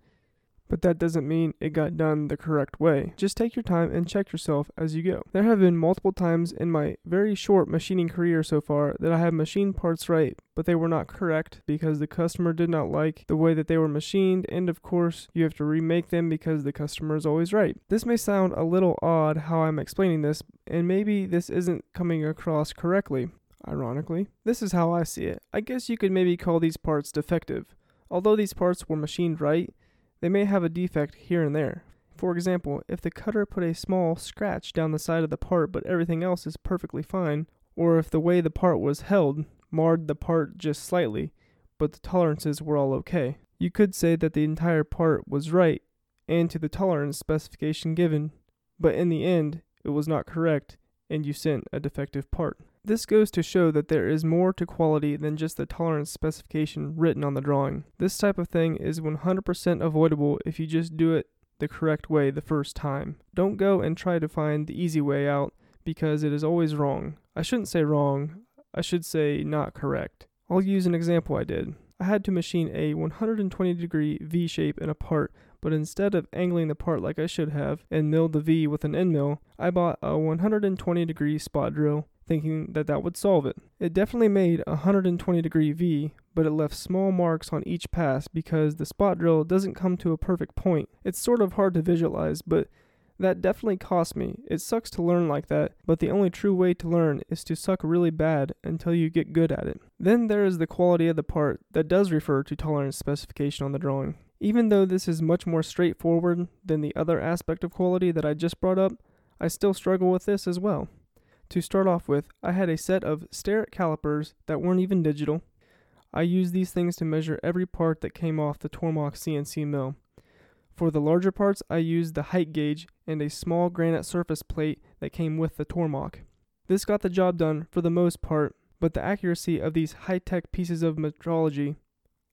but that doesn't mean it got done the correct way. Just take your time and check yourself as you go. There have been multiple times in my very short machining career so far that I have machined parts right, but they were not correct because the customer did not like the way that they were machined, and of course, you have to remake them because the customer is always right. This may sound a little odd how I'm explaining this, and maybe this isn't coming across correctly. Ironically, this is how I see it. I guess you could maybe call these parts defective. Although these parts were machined right, they may have a defect here and there. For example, if the cutter put a small scratch down the side of the part but everything else is perfectly fine, or if the way the part was held marred the part just slightly, but the tolerances were all okay. You could say that the entire part was right and to the tolerance specification given, but in the end, it was not correct and you sent a defective part. This goes to show that there is more to quality than just the tolerance specification written on the drawing. This type of thing is 100% avoidable if you just do it the correct way the first time. Don't go and try to find the easy way out because it is always wrong. I shouldn't say wrong, I should say not correct. I'll use an example I did. I had to machine a 120 degree V shape in a part, but instead of angling the part like I should have and milled the V with an end mill, I bought a 120 degree spot drill thinking that that would solve it. It definitely made a 120 degree V, but it left small marks on each pass because the spot drill doesn't come to a perfect point. It's sort of hard to visualize, but that definitely cost me. It sucks to learn like that, but the only true way to learn is to suck really bad until you get good at it. Then there is the quality of the part that does refer to tolerance specification on the drawing. Even though this is much more straightforward than the other aspect of quality that I just brought up, I still struggle with this as well. To start off with, I had a set of Starrett calipers that weren't even digital. I used these things to measure every part that came off the Tormach CNC mill. For the larger parts, I used the height gauge and a small granite surface plate that came with the Tormach. This got the job done for the most part, but the accuracy of these high tech pieces of metrology,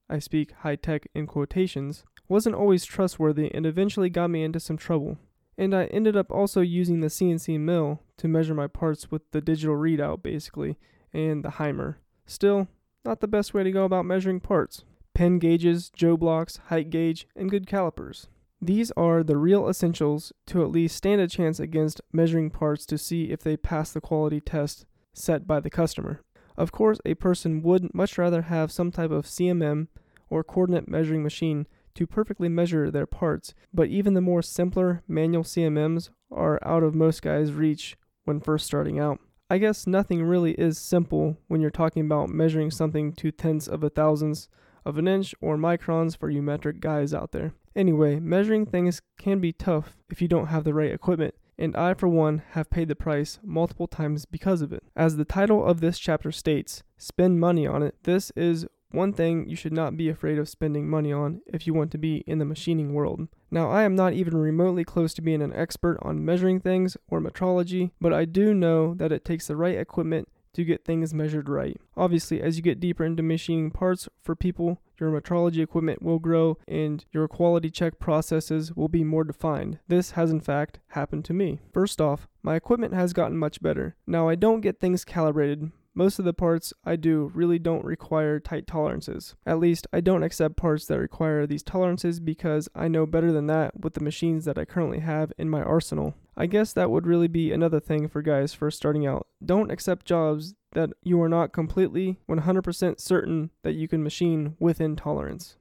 I speak high tech in quotations, wasn't always trustworthy and eventually got me into some trouble and I ended up also using the CNC mill to measure my parts with the digital readout basically and the Haimer. Still, not the best way to go about measuring parts. Pin gauges, Jo blocks, height gauge, and good calipers. These are the real essentials to at least stand a chance against measuring parts to see if they pass the quality test set by the customer. Of course, a person would much rather have some type of CMM or coordinate measuring machine to perfectly measure their parts, but even the more simpler manual CMMs are out of most guys' reach when first starting out. I guess nothing really is simple when you're talking about measuring something to tenths of a thousandths of an inch or microns for you metric guys out there. Anyway, measuring things can be tough if you don't have the right equipment, and I, for one, have paid the price multiple times because of it. As the title of this chapter states, spend money on it. This is one thing you should not be afraid of spending money on if you want to be in the machining world. Now, I am not even remotely close to being an expert on measuring things or metrology, but I do know that it takes the right equipment to get things measured right. Obviously, as you get deeper into machining parts for people, your metrology equipment will grow and your quality check processes will be more defined. This has in fact happened to me. First off, my equipment has gotten much better. Now I don't get things calibrated, most of the parts I do really don't require tight tolerances. At least I don't accept parts that require these tolerances because I know better than that with the machines that I currently have in my arsenal. I guess that would really be another thing for guys first starting out. Don't accept jobs that you are not completely 100% certain that you can machine within tolerance.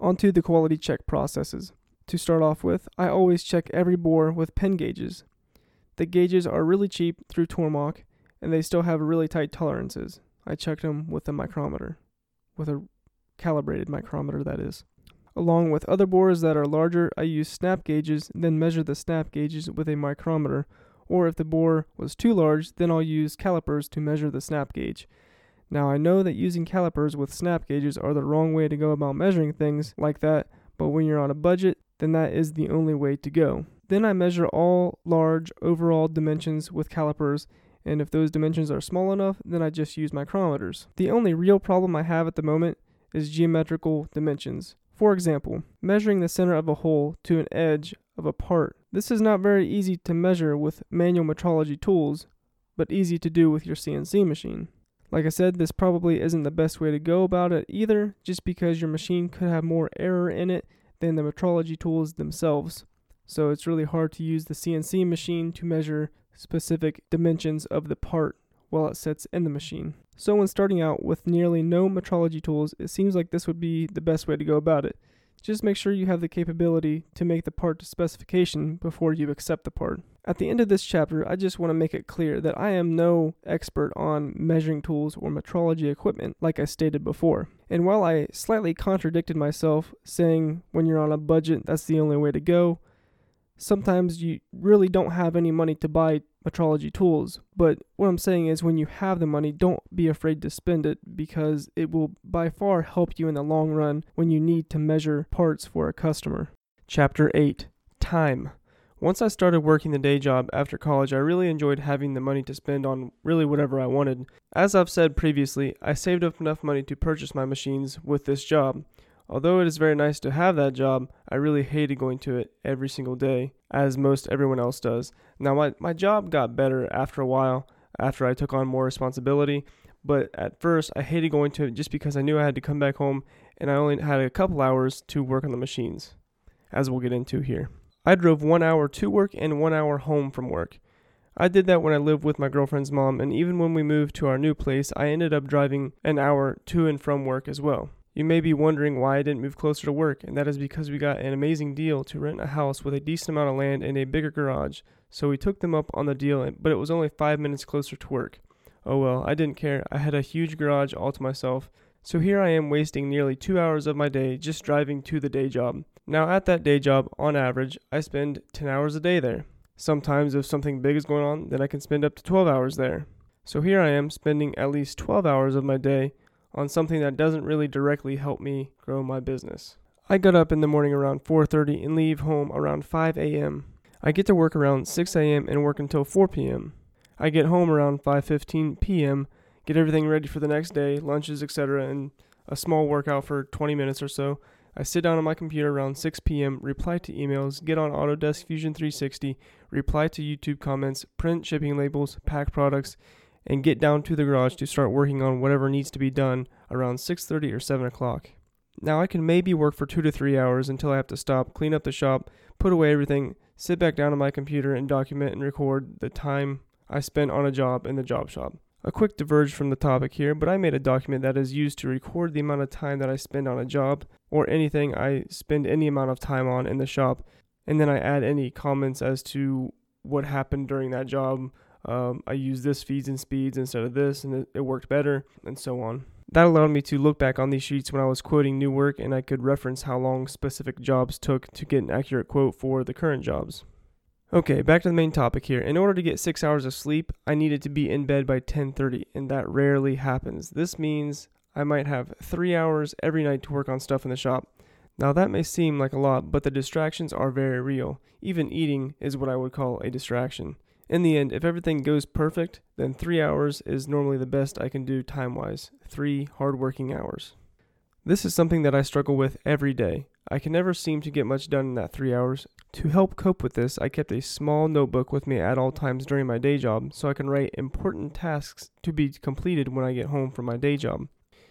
Onto the quality check processes. To start off with, I always check every bore with pin gauges. The gauges are really cheap through Tormach and they still have really tight tolerances. I checked them with a micrometer, with a calibrated micrometer, that is. Along with other bores that are larger, I use snap gauges, then measure the snap gauges with a micrometer. Or if the bore was too large, then I'll use calipers to measure the snap gauge. Now I know that using calipers with snap gauges are the wrong way to go about measuring things like that, but when you're on a budget, then that is the only way to go. Then I measure all large overall dimensions with calipers and if those dimensions are small enough, then I just use micrometers. The only real problem I have at the moment is geometrical dimensions. For example, measuring the center of a hole to an edge of a part. This is not very easy to measure with manual metrology tools, but easy to do with your CNC machine. Like I said, this probably isn't the best way to go about it either, just because your machine could have more error in it than the metrology tools themselves. So it's really hard to use the CNC machine to measure specific dimensions of the part while it sits in the machine. So when starting out with nearly no metrology tools, it seems like this would be the best way to go about it. Just make sure you have the capability to make the part to specification before you accept the part. At the end of this chapter, I just want to make it clear that I am no expert on measuring tools or metrology equipment, like I stated before. And while I slightly contradicted myself, saying when you're on a budget, that's the only way to go, sometimes you really don't have any money to buy metrology tools. But what I'm saying is, when you have the money, don't be afraid to spend it because it will by far help you in the long run when you need to measure parts for a customer. Chapter 8 Time. Once I started working the day job after college, I really enjoyed having the money to spend on really whatever I wanted. As I've said previously, I saved up enough money to purchase my machines with this job. Although it is very nice to have that job, I really hated going to it every single day, as most everyone else does. Now, my, my job got better after a while, after I took on more responsibility, but at first I hated going to it just because I knew I had to come back home and I only had a couple hours to work on the machines, as we'll get into here. I drove one hour to work and one hour home from work. I did that when I lived with my girlfriend's mom, and even when we moved to our new place, I ended up driving an hour to and from work as well. You may be wondering why I didn't move closer to work, and that is because we got an amazing deal to rent a house with a decent amount of land and a bigger garage. So we took them up on the deal, but it was only five minutes closer to work. Oh well, I didn't care. I had a huge garage all to myself. So here I am wasting nearly two hours of my day just driving to the day job. Now, at that day job, on average, I spend 10 hours a day there. Sometimes, if something big is going on, then I can spend up to 12 hours there. So here I am spending at least 12 hours of my day on something that doesn't really directly help me grow my business. I get up in the morning around 4:30 and leave home around 5 a.m. I get to work around 6 a.m. and work until 4 p.m. I get home around 5:15 p.m., get everything ready for the next day, lunches, etc., and a small workout for 20 minutes or so. I sit down on my computer around 6 p.m., reply to emails, get on Autodesk Fusion 360, reply to YouTube comments, print shipping labels, pack products, and get down to the garage to start working on whatever needs to be done around 6:30 or 7 o'clock. Now I can maybe work for 2 to 3 hours until I have to stop, clean up the shop, put away everything, sit back down on my computer and document and record the time I spent on a job in the job shop. A quick diverge from the topic here, but I made a document that is used to record the amount of time that I spend on a job or anything I spend any amount of time on in the shop, and then I add any comments as to what happened during that job, um, I used this feeds and speeds instead of this, and it, it worked better, and so on. That allowed me to look back on these sheets when I was quoting new work, and I could reference how long specific jobs took to get an accurate quote for the current jobs. Okay, back to the main topic here. In order to get 6 hours of sleep, I needed to be in bed by 10:30, and that rarely happens. This means I might have 3 hours every night to work on stuff in the shop. Now that may seem like a lot, but the distractions are very real. Even eating is what I would call a distraction. In the end, if everything goes perfect, then three hours is normally the best I can do time wise. Three hard-working hours. This is something that I struggle with every day. I can never seem to get much done in that three hours. To help cope with this, I kept a small notebook with me at all times during my day job so I can write important tasks to be completed when I get home from my day job.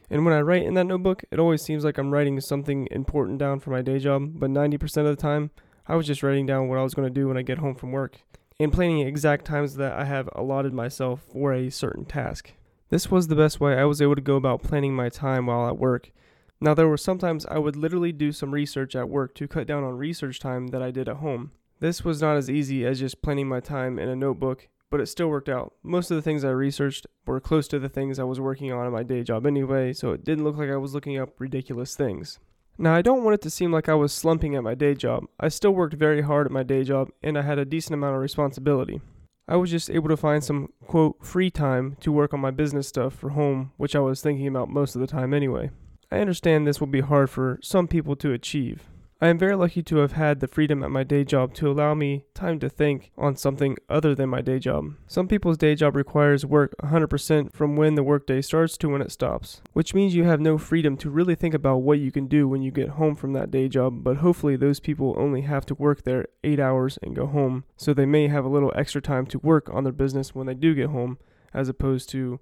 And when I write in that notebook, it always seems like I'm writing something important down for my day job, but 90% of the time, I was just writing down what I was going to do when I get home from work and planning exact times that I have allotted myself for a certain task. This was the best way I was able to go about planning my time while at work. Now, there were sometimes I would literally do some research at work to cut down on research time that I did at home. This was not as easy as just planning my time in a notebook, but it still worked out. Most of the things I researched were close to the things I was working on in my day job anyway, so it didn't look like I was looking up ridiculous things. Now, I don't want it to seem like I was slumping at my day job. I still worked very hard at my day job, and I had a decent amount of responsibility. I was just able to find some, quote, free time to work on my business stuff for home, which I was thinking about most of the time anyway. I understand this will be hard for some people to achieve. I am very lucky to have had the freedom at my day job to allow me time to think on something other than my day job. Some people's day job requires work 100% from when the workday starts to when it stops, which means you have no freedom to really think about what you can do when you get home from that day job, but hopefully those people only have to work there 8 hours and go home, so they may have a little extra time to work on their business when they do get home, as opposed to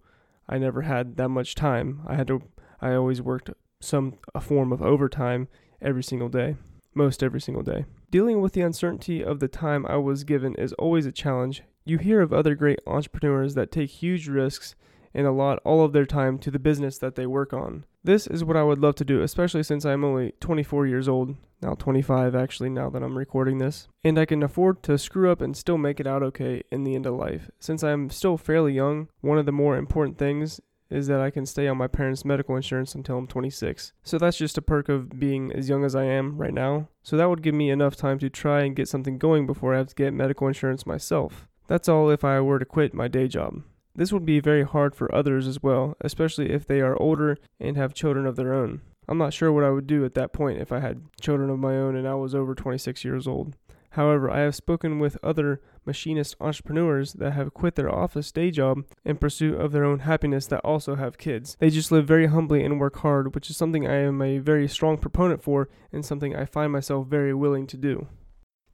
I never had that much time. I had to I always worked some a form of overtime every single day. most every single day. Dealing with the uncertainty of the time I was given is always a challenge. You hear of other great entrepreneurs that take huge risks and allot all of their time to the business that they work on. This is what I would love to do, especially since I'm only 24 years old, now 25 actually, now that I'm recording this, and I can afford to screw up and still make it out okay in the end of life. Since I'm still fairly young, one of the more important things is that I can stay on my parents' medical insurance until I'm 26. So that's just a perk of being as young as I am right now. So that would give me enough time to try and get something going before I have to get medical insurance myself. That's all if I were to quit my day job. This would be very hard for others as well, especially if they are older and have children of their own. I'm not sure what I would do at that point if I had children of my own and I was over 26 years old. However, I have spoken with other machinist entrepreneurs that have quit their office day job in pursuit of their own happiness that also have kids. They just live very humbly and work hard, which is something I am a very strong proponent for and something I find myself very willing to do.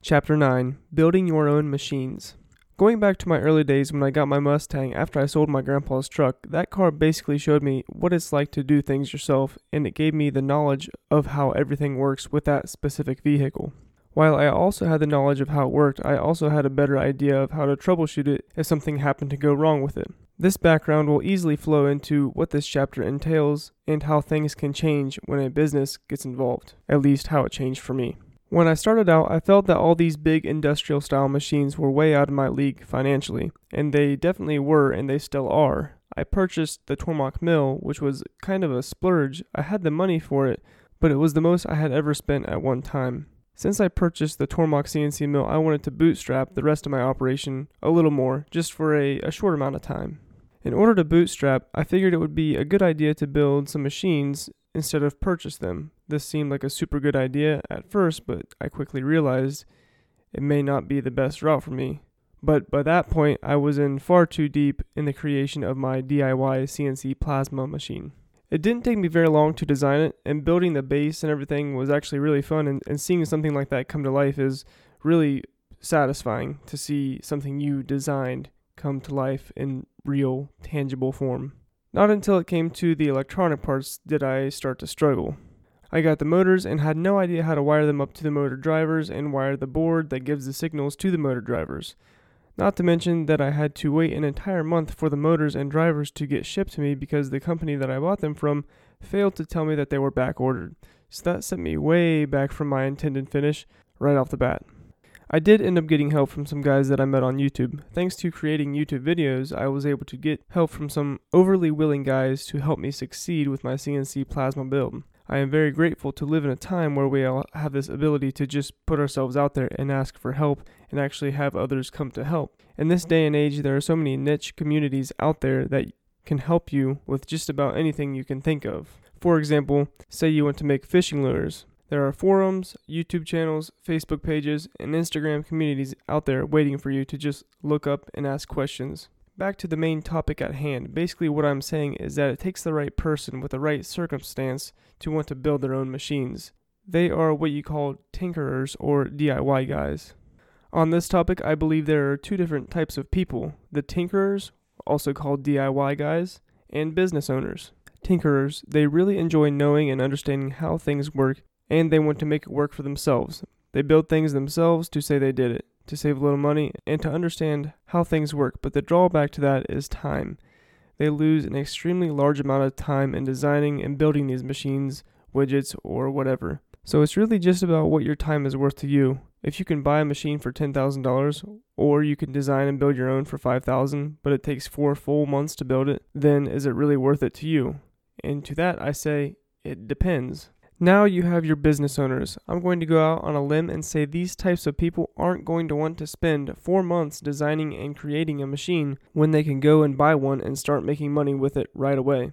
Chapter 9 Building Your Own Machines. Going back to my early days when I got my Mustang after I sold my grandpa's truck, that car basically showed me what it's like to do things yourself, and it gave me the knowledge of how everything works with that specific vehicle. While I also had the knowledge of how it worked, I also had a better idea of how to troubleshoot it if something happened to go wrong with it. This background will easily flow into what this chapter entails and how things can change when a business gets involved, at least how it changed for me. When I started out, I felt that all these big industrial style machines were way out of my league financially, and they definitely were and they still are. I purchased the Tormach mill, which was kind of a splurge. I had the money for it, but it was the most I had ever spent at one time. Since I purchased the Tormach CNC mill, I wanted to bootstrap the rest of my operation a little more, just for a, a short amount of time. In order to bootstrap, I figured it would be a good idea to build some machines instead of purchase them. This seemed like a super good idea at first, but I quickly realized it may not be the best route for me. But by that point, I was in far too deep in the creation of my DIY CNC plasma machine. It didn't take me very long to design it, and building the base and everything was actually really fun. And, and seeing something like that come to life is really satisfying to see something you designed come to life in real, tangible form. Not until it came to the electronic parts did I start to struggle. I got the motors and had no idea how to wire them up to the motor drivers and wire the board that gives the signals to the motor drivers. Not to mention that I had to wait an entire month for the motors and drivers to get shipped to me because the company that I bought them from failed to tell me that they were back ordered. So that set me way back from my intended finish right off the bat. I did end up getting help from some guys that I met on YouTube. Thanks to creating YouTube videos, I was able to get help from some overly willing guys to help me succeed with my CNC plasma build. I am very grateful to live in a time where we all have this ability to just put ourselves out there and ask for help and actually have others come to help. In this day and age, there are so many niche communities out there that can help you with just about anything you can think of. For example, say you want to make fishing lures. There are forums, YouTube channels, Facebook pages, and Instagram communities out there waiting for you to just look up and ask questions. Back to the main topic at hand. Basically, what I'm saying is that it takes the right person with the right circumstance to want to build their own machines. They are what you call tinkerers or DIY guys. On this topic, I believe there are two different types of people the tinkerers, also called DIY guys, and business owners. Tinkerers, they really enjoy knowing and understanding how things work and they want to make it work for themselves. They build things themselves to say they did it, to save a little money, and to understand how things work. But the drawback to that is time. They lose an extremely large amount of time in designing and building these machines, widgets, or whatever. So it's really just about what your time is worth to you. If you can buy a machine for $10,000 or you can design and build your own for 5,000, but it takes 4 full months to build it, then is it really worth it to you? And to that I say it depends. Now you have your business owners. I'm going to go out on a limb and say these types of people aren't going to want to spend four months designing and creating a machine when they can go and buy one and start making money with it right away.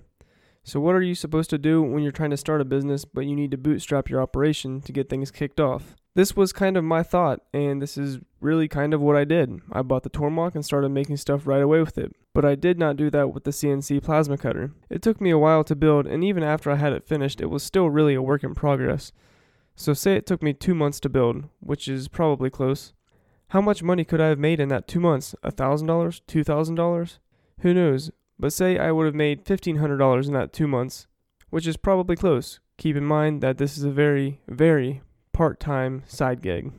So, what are you supposed to do when you're trying to start a business but you need to bootstrap your operation to get things kicked off? This was kind of my thought, and this is really kind of what I did. I bought the Tormach and started making stuff right away with it. But I did not do that with the CNC plasma cutter. It took me a while to build, and even after I had it finished, it was still really a work in progress. So, say it took me two months to build, which is probably close. How much money could I have made in that two months? A thousand dollars? Two thousand dollars? Who knows? But say I would have made fifteen hundred dollars in that two months, which is probably close. Keep in mind that this is a very, very part time side gig.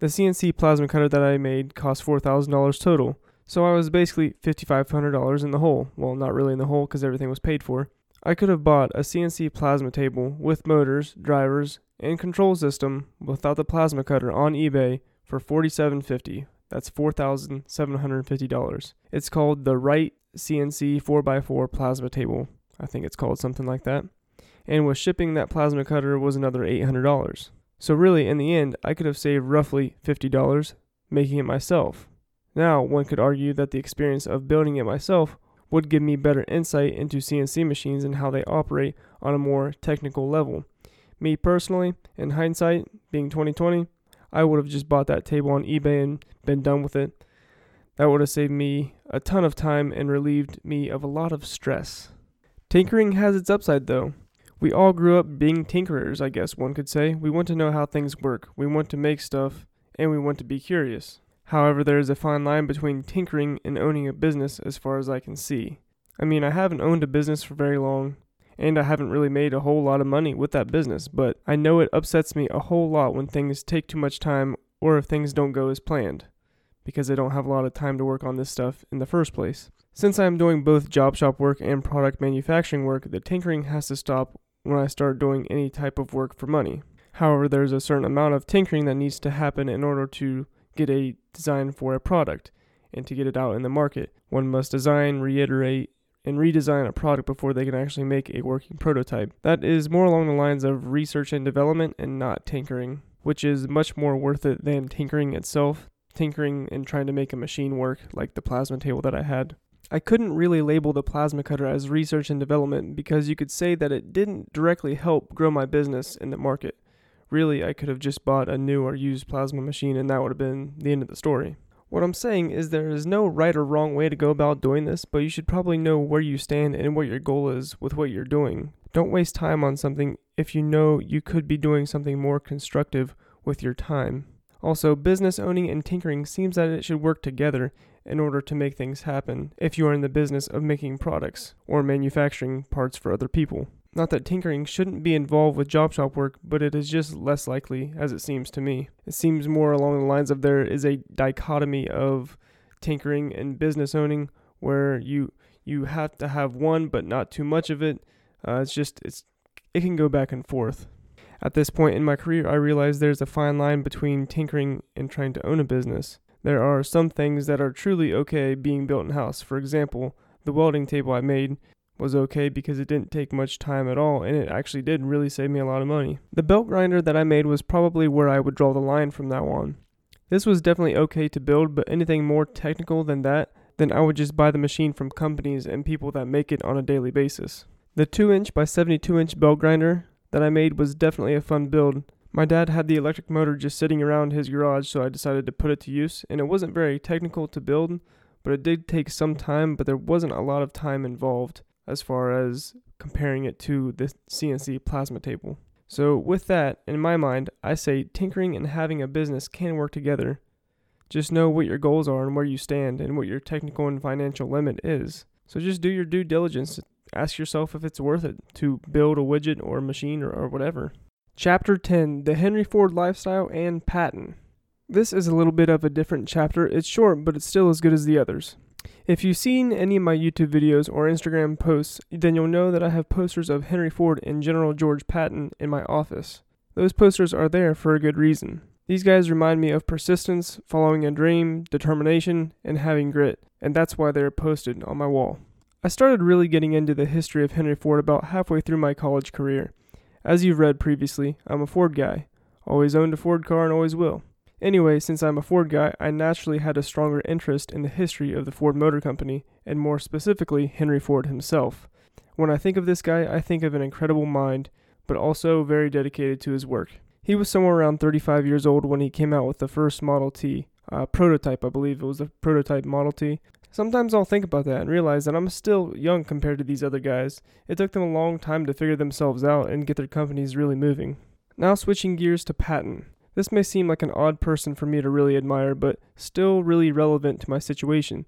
The CNC plasma cutter that I made cost $4,000 total, so I was basically $5,500 in the hole. Well, not really in the hole because everything was paid for. I could have bought a CNC plasma table with motors, drivers, and control system without the plasma cutter on eBay for $47.50. That's $4,750. It's called the Wright CNC 4x4 plasma table. I think it's called something like that. And with shipping that plasma cutter was another $800. So really, in the end, I could have saved roughly $50 making it myself. Now, one could argue that the experience of building it myself would give me better insight into CNC machines and how they operate on a more technical level. Me personally, in hindsight, being 2020, I would have just bought that table on eBay and been done with it. That would have saved me a ton of time and relieved me of a lot of stress. Tinkering has its upside though. We all grew up being tinkerers, I guess one could say. We want to know how things work, we want to make stuff, and we want to be curious. However, there is a fine line between tinkering and owning a business as far as I can see. I mean, I haven't owned a business for very long, and I haven't really made a whole lot of money with that business, but I know it upsets me a whole lot when things take too much time or if things don't go as planned, because I don't have a lot of time to work on this stuff in the first place. Since I am doing both job shop work and product manufacturing work, the tinkering has to stop when I start doing any type of work for money. However, there's a certain amount of tinkering that needs to happen in order to get a design for a product and to get it out in the market. One must design, reiterate, and redesign a product before they can actually make a working prototype. That is more along the lines of research and development and not tinkering, which is much more worth it than tinkering itself, tinkering and trying to make a machine work like the plasma table that I had. I couldn't really label the plasma cutter as research and development because you could say that it didn't directly help grow my business in the market. Really, I could have just bought a new or used plasma machine and that would have been the end of the story. What I'm saying is there is no right or wrong way to go about doing this, but you should probably know where you stand and what your goal is with what you're doing. Don't waste time on something if you know you could be doing something more constructive with your time. Also, business owning and tinkering seems that it should work together in order to make things happen if you are in the business of making products or manufacturing parts for other people. Not that tinkering shouldn't be involved with job shop work, but it is just less likely, as it seems to me. It seems more along the lines of there is a dichotomy of tinkering and business owning, where you you have to have one, but not too much of it. Uh, it's just it's it can go back and forth. At this point in my career, I realize there's a fine line between tinkering and trying to own a business. There are some things that are truly okay being built in house. For example, the welding table I made was okay because it didn't take much time at all and it actually did really save me a lot of money. The belt grinder that I made was probably where I would draw the line from now on. This was definitely okay to build, but anything more technical than that, then I would just buy the machine from companies and people that make it on a daily basis. The 2 inch by 72 inch belt grinder that I made was definitely a fun build. My dad had the electric motor just sitting around his garage, so I decided to put it to use, and it wasn't very technical to build, but it did take some time, but there wasn't a lot of time involved as far as comparing it to the CNC plasma table. So, with that in my mind, I say tinkering and having a business can work together. Just know what your goals are and where you stand and what your technical and financial limit is. So, just do your due diligence. Ask yourself if it's worth it to build a widget or a machine or, or whatever. Chapter 10 The Henry Ford Lifestyle and Patton. This is a little bit of a different chapter. It's short, but it's still as good as the others. If you've seen any of my YouTube videos or Instagram posts, then you'll know that I have posters of Henry Ford and General George Patton in my office. Those posters are there for a good reason. These guys remind me of persistence, following a dream, determination, and having grit, and that's why they're posted on my wall. I started really getting into the history of Henry Ford about halfway through my college career. As you've read previously, I'm a Ford guy. Always owned a Ford car and always will. Anyway, since I'm a Ford guy, I naturally had a stronger interest in the history of the Ford Motor Company, and more specifically, Henry Ford himself. When I think of this guy, I think of an incredible mind, but also very dedicated to his work. He was somewhere around 35 years old when he came out with the first Model T, uh, prototype, I believe it was the prototype Model T. Sometimes I'll think about that and realize that I'm still young compared to these other guys. It took them a long time to figure themselves out and get their companies really moving. Now switching gears to Patton. This may seem like an odd person for me to really admire, but still really relevant to my situation.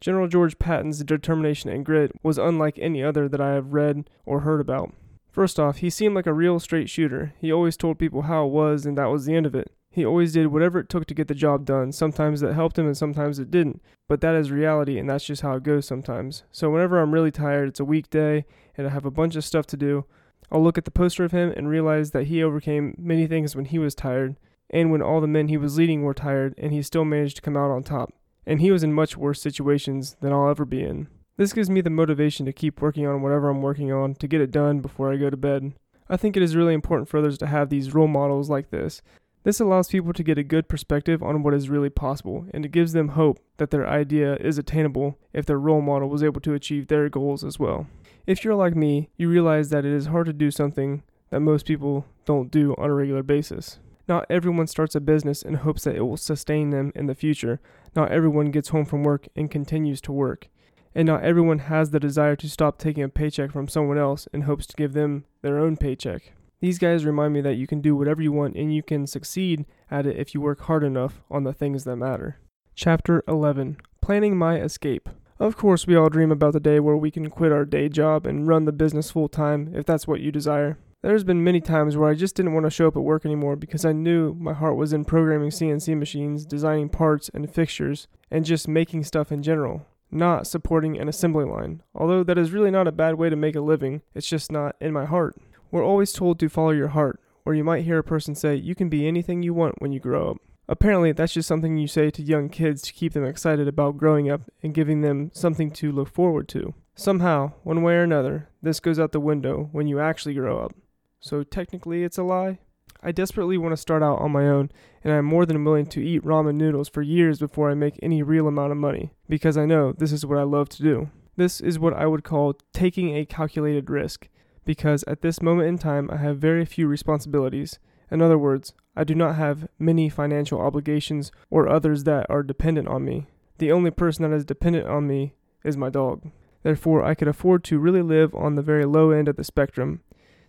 General George Patton's determination and grit was unlike any other that I have read or heard about. First off, he seemed like a real straight shooter. He always told people how it was, and that was the end of it. He always did whatever it took to get the job done. Sometimes that helped him and sometimes it didn't. But that is reality and that's just how it goes sometimes. So whenever I'm really tired, it's a weekday and I have a bunch of stuff to do, I'll look at the poster of him and realize that he overcame many things when he was tired and when all the men he was leading were tired and he still managed to come out on top. And he was in much worse situations than I'll ever be in. This gives me the motivation to keep working on whatever I'm working on to get it done before I go to bed. I think it is really important for others to have these role models like this this allows people to get a good perspective on what is really possible, and it gives them hope that their idea is attainable if their role model was able to achieve their goals as well. If you're like me, you realize that it is hard to do something that most people don't do on a regular basis. Not everyone starts a business in hopes that it will sustain them in the future. Not everyone gets home from work and continues to work. And not everyone has the desire to stop taking a paycheck from someone else in hopes to give them their own paycheck. These guys remind me that you can do whatever you want and you can succeed at it if you work hard enough on the things that matter. Chapter 11 Planning My Escape. Of course, we all dream about the day where we can quit our day job and run the business full time if that's what you desire. There's been many times where I just didn't want to show up at work anymore because I knew my heart was in programming CNC machines, designing parts and fixtures, and just making stuff in general, not supporting an assembly line. Although that is really not a bad way to make a living, it's just not in my heart. We're always told to follow your heart, or you might hear a person say, You can be anything you want when you grow up. Apparently, that's just something you say to young kids to keep them excited about growing up and giving them something to look forward to. Somehow, one way or another, this goes out the window when you actually grow up. So technically, it's a lie? I desperately want to start out on my own, and I am more than willing to eat ramen noodles for years before I make any real amount of money, because I know this is what I love to do. This is what I would call taking a calculated risk because at this moment in time I have very few responsibilities. In other words, I do not have many financial obligations or others that are dependent on me. The only person that is dependent on me is my dog. Therefore, I could afford to really live on the very low end of the spectrum.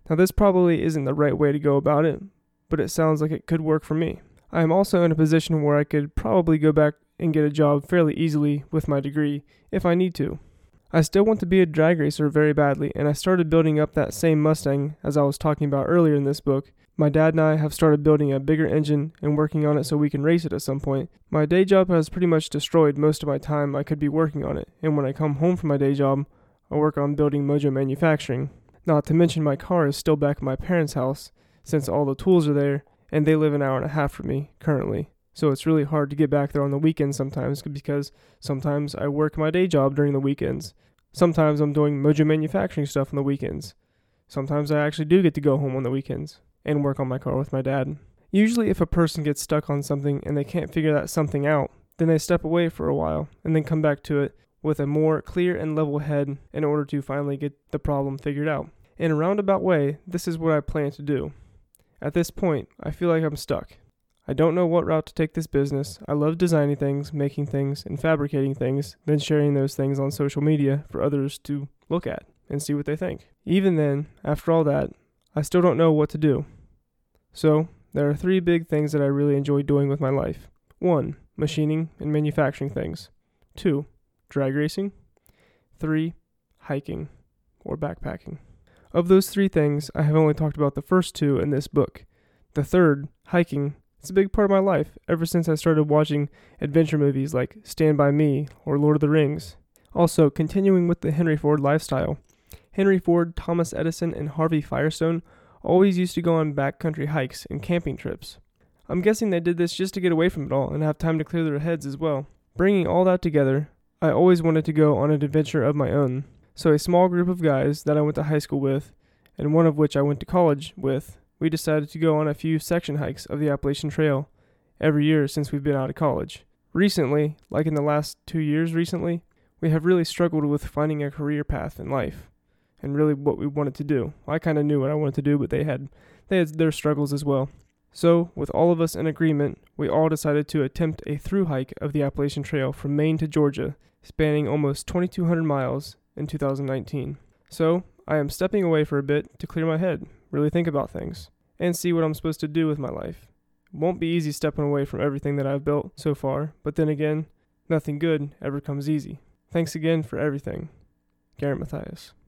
Now, this probably isn't the right way to go about it, but it sounds like it could work for me. I am also in a position where I could probably go back and get a job fairly easily with my degree if I need to. I still want to be a drag racer very badly, and I started building up that same Mustang as I was talking about earlier in this book. My dad and I have started building a bigger engine and working on it so we can race it at some point. My day job has pretty much destroyed most of my time I could be working on it, and when I come home from my day job, I work on building Mojo Manufacturing. Not to mention my car is still back at my parents' house, since all the tools are there, and they live an hour and a half from me currently. So it's really hard to get back there on the weekends sometimes because sometimes I work my day job during the weekends. Sometimes I'm doing Mojo manufacturing stuff on the weekends. Sometimes I actually do get to go home on the weekends and work on my car with my dad. Usually, if a person gets stuck on something and they can't figure that something out, then they step away for a while and then come back to it with a more clear and level head in order to finally get the problem figured out. In a roundabout way, this is what I plan to do. At this point, I feel like I'm stuck. I don't know what route to take this business. I love designing things, making things, and fabricating things, then sharing those things on social media for others to look at and see what they think. Even then, after all that, I still don't know what to do. So, there are three big things that I really enjoy doing with my life 1. Machining and manufacturing things. 2. Drag racing. 3. Hiking or backpacking. Of those three things, I have only talked about the first two in this book. The third, hiking, it's a big part of my life ever since I started watching adventure movies like Stand By Me or Lord of the Rings. Also, continuing with the Henry Ford lifestyle. Henry Ford, Thomas Edison, and Harvey Firestone always used to go on backcountry hikes and camping trips. I'm guessing they did this just to get away from it all and have time to clear their heads as well. Bringing all that together, I always wanted to go on an adventure of my own. So, a small group of guys that I went to high school with, and one of which I went to college with, we decided to go on a few section hikes of the Appalachian Trail every year since we've been out of college. Recently, like in the last two years recently, we have really struggled with finding a career path in life and really what we wanted to do. I kind of knew what I wanted to do, but they had they had their struggles as well. So, with all of us in agreement, we all decided to attempt a through hike of the Appalachian Trail from Maine to Georgia, spanning almost 2200 miles in 2019. So, I am stepping away for a bit to clear my head, really think about things and see what I'm supposed to do with my life. It won't be easy stepping away from everything that I've built so far, but then again, nothing good ever comes easy. Thanks again for everything. Garrett Matthias.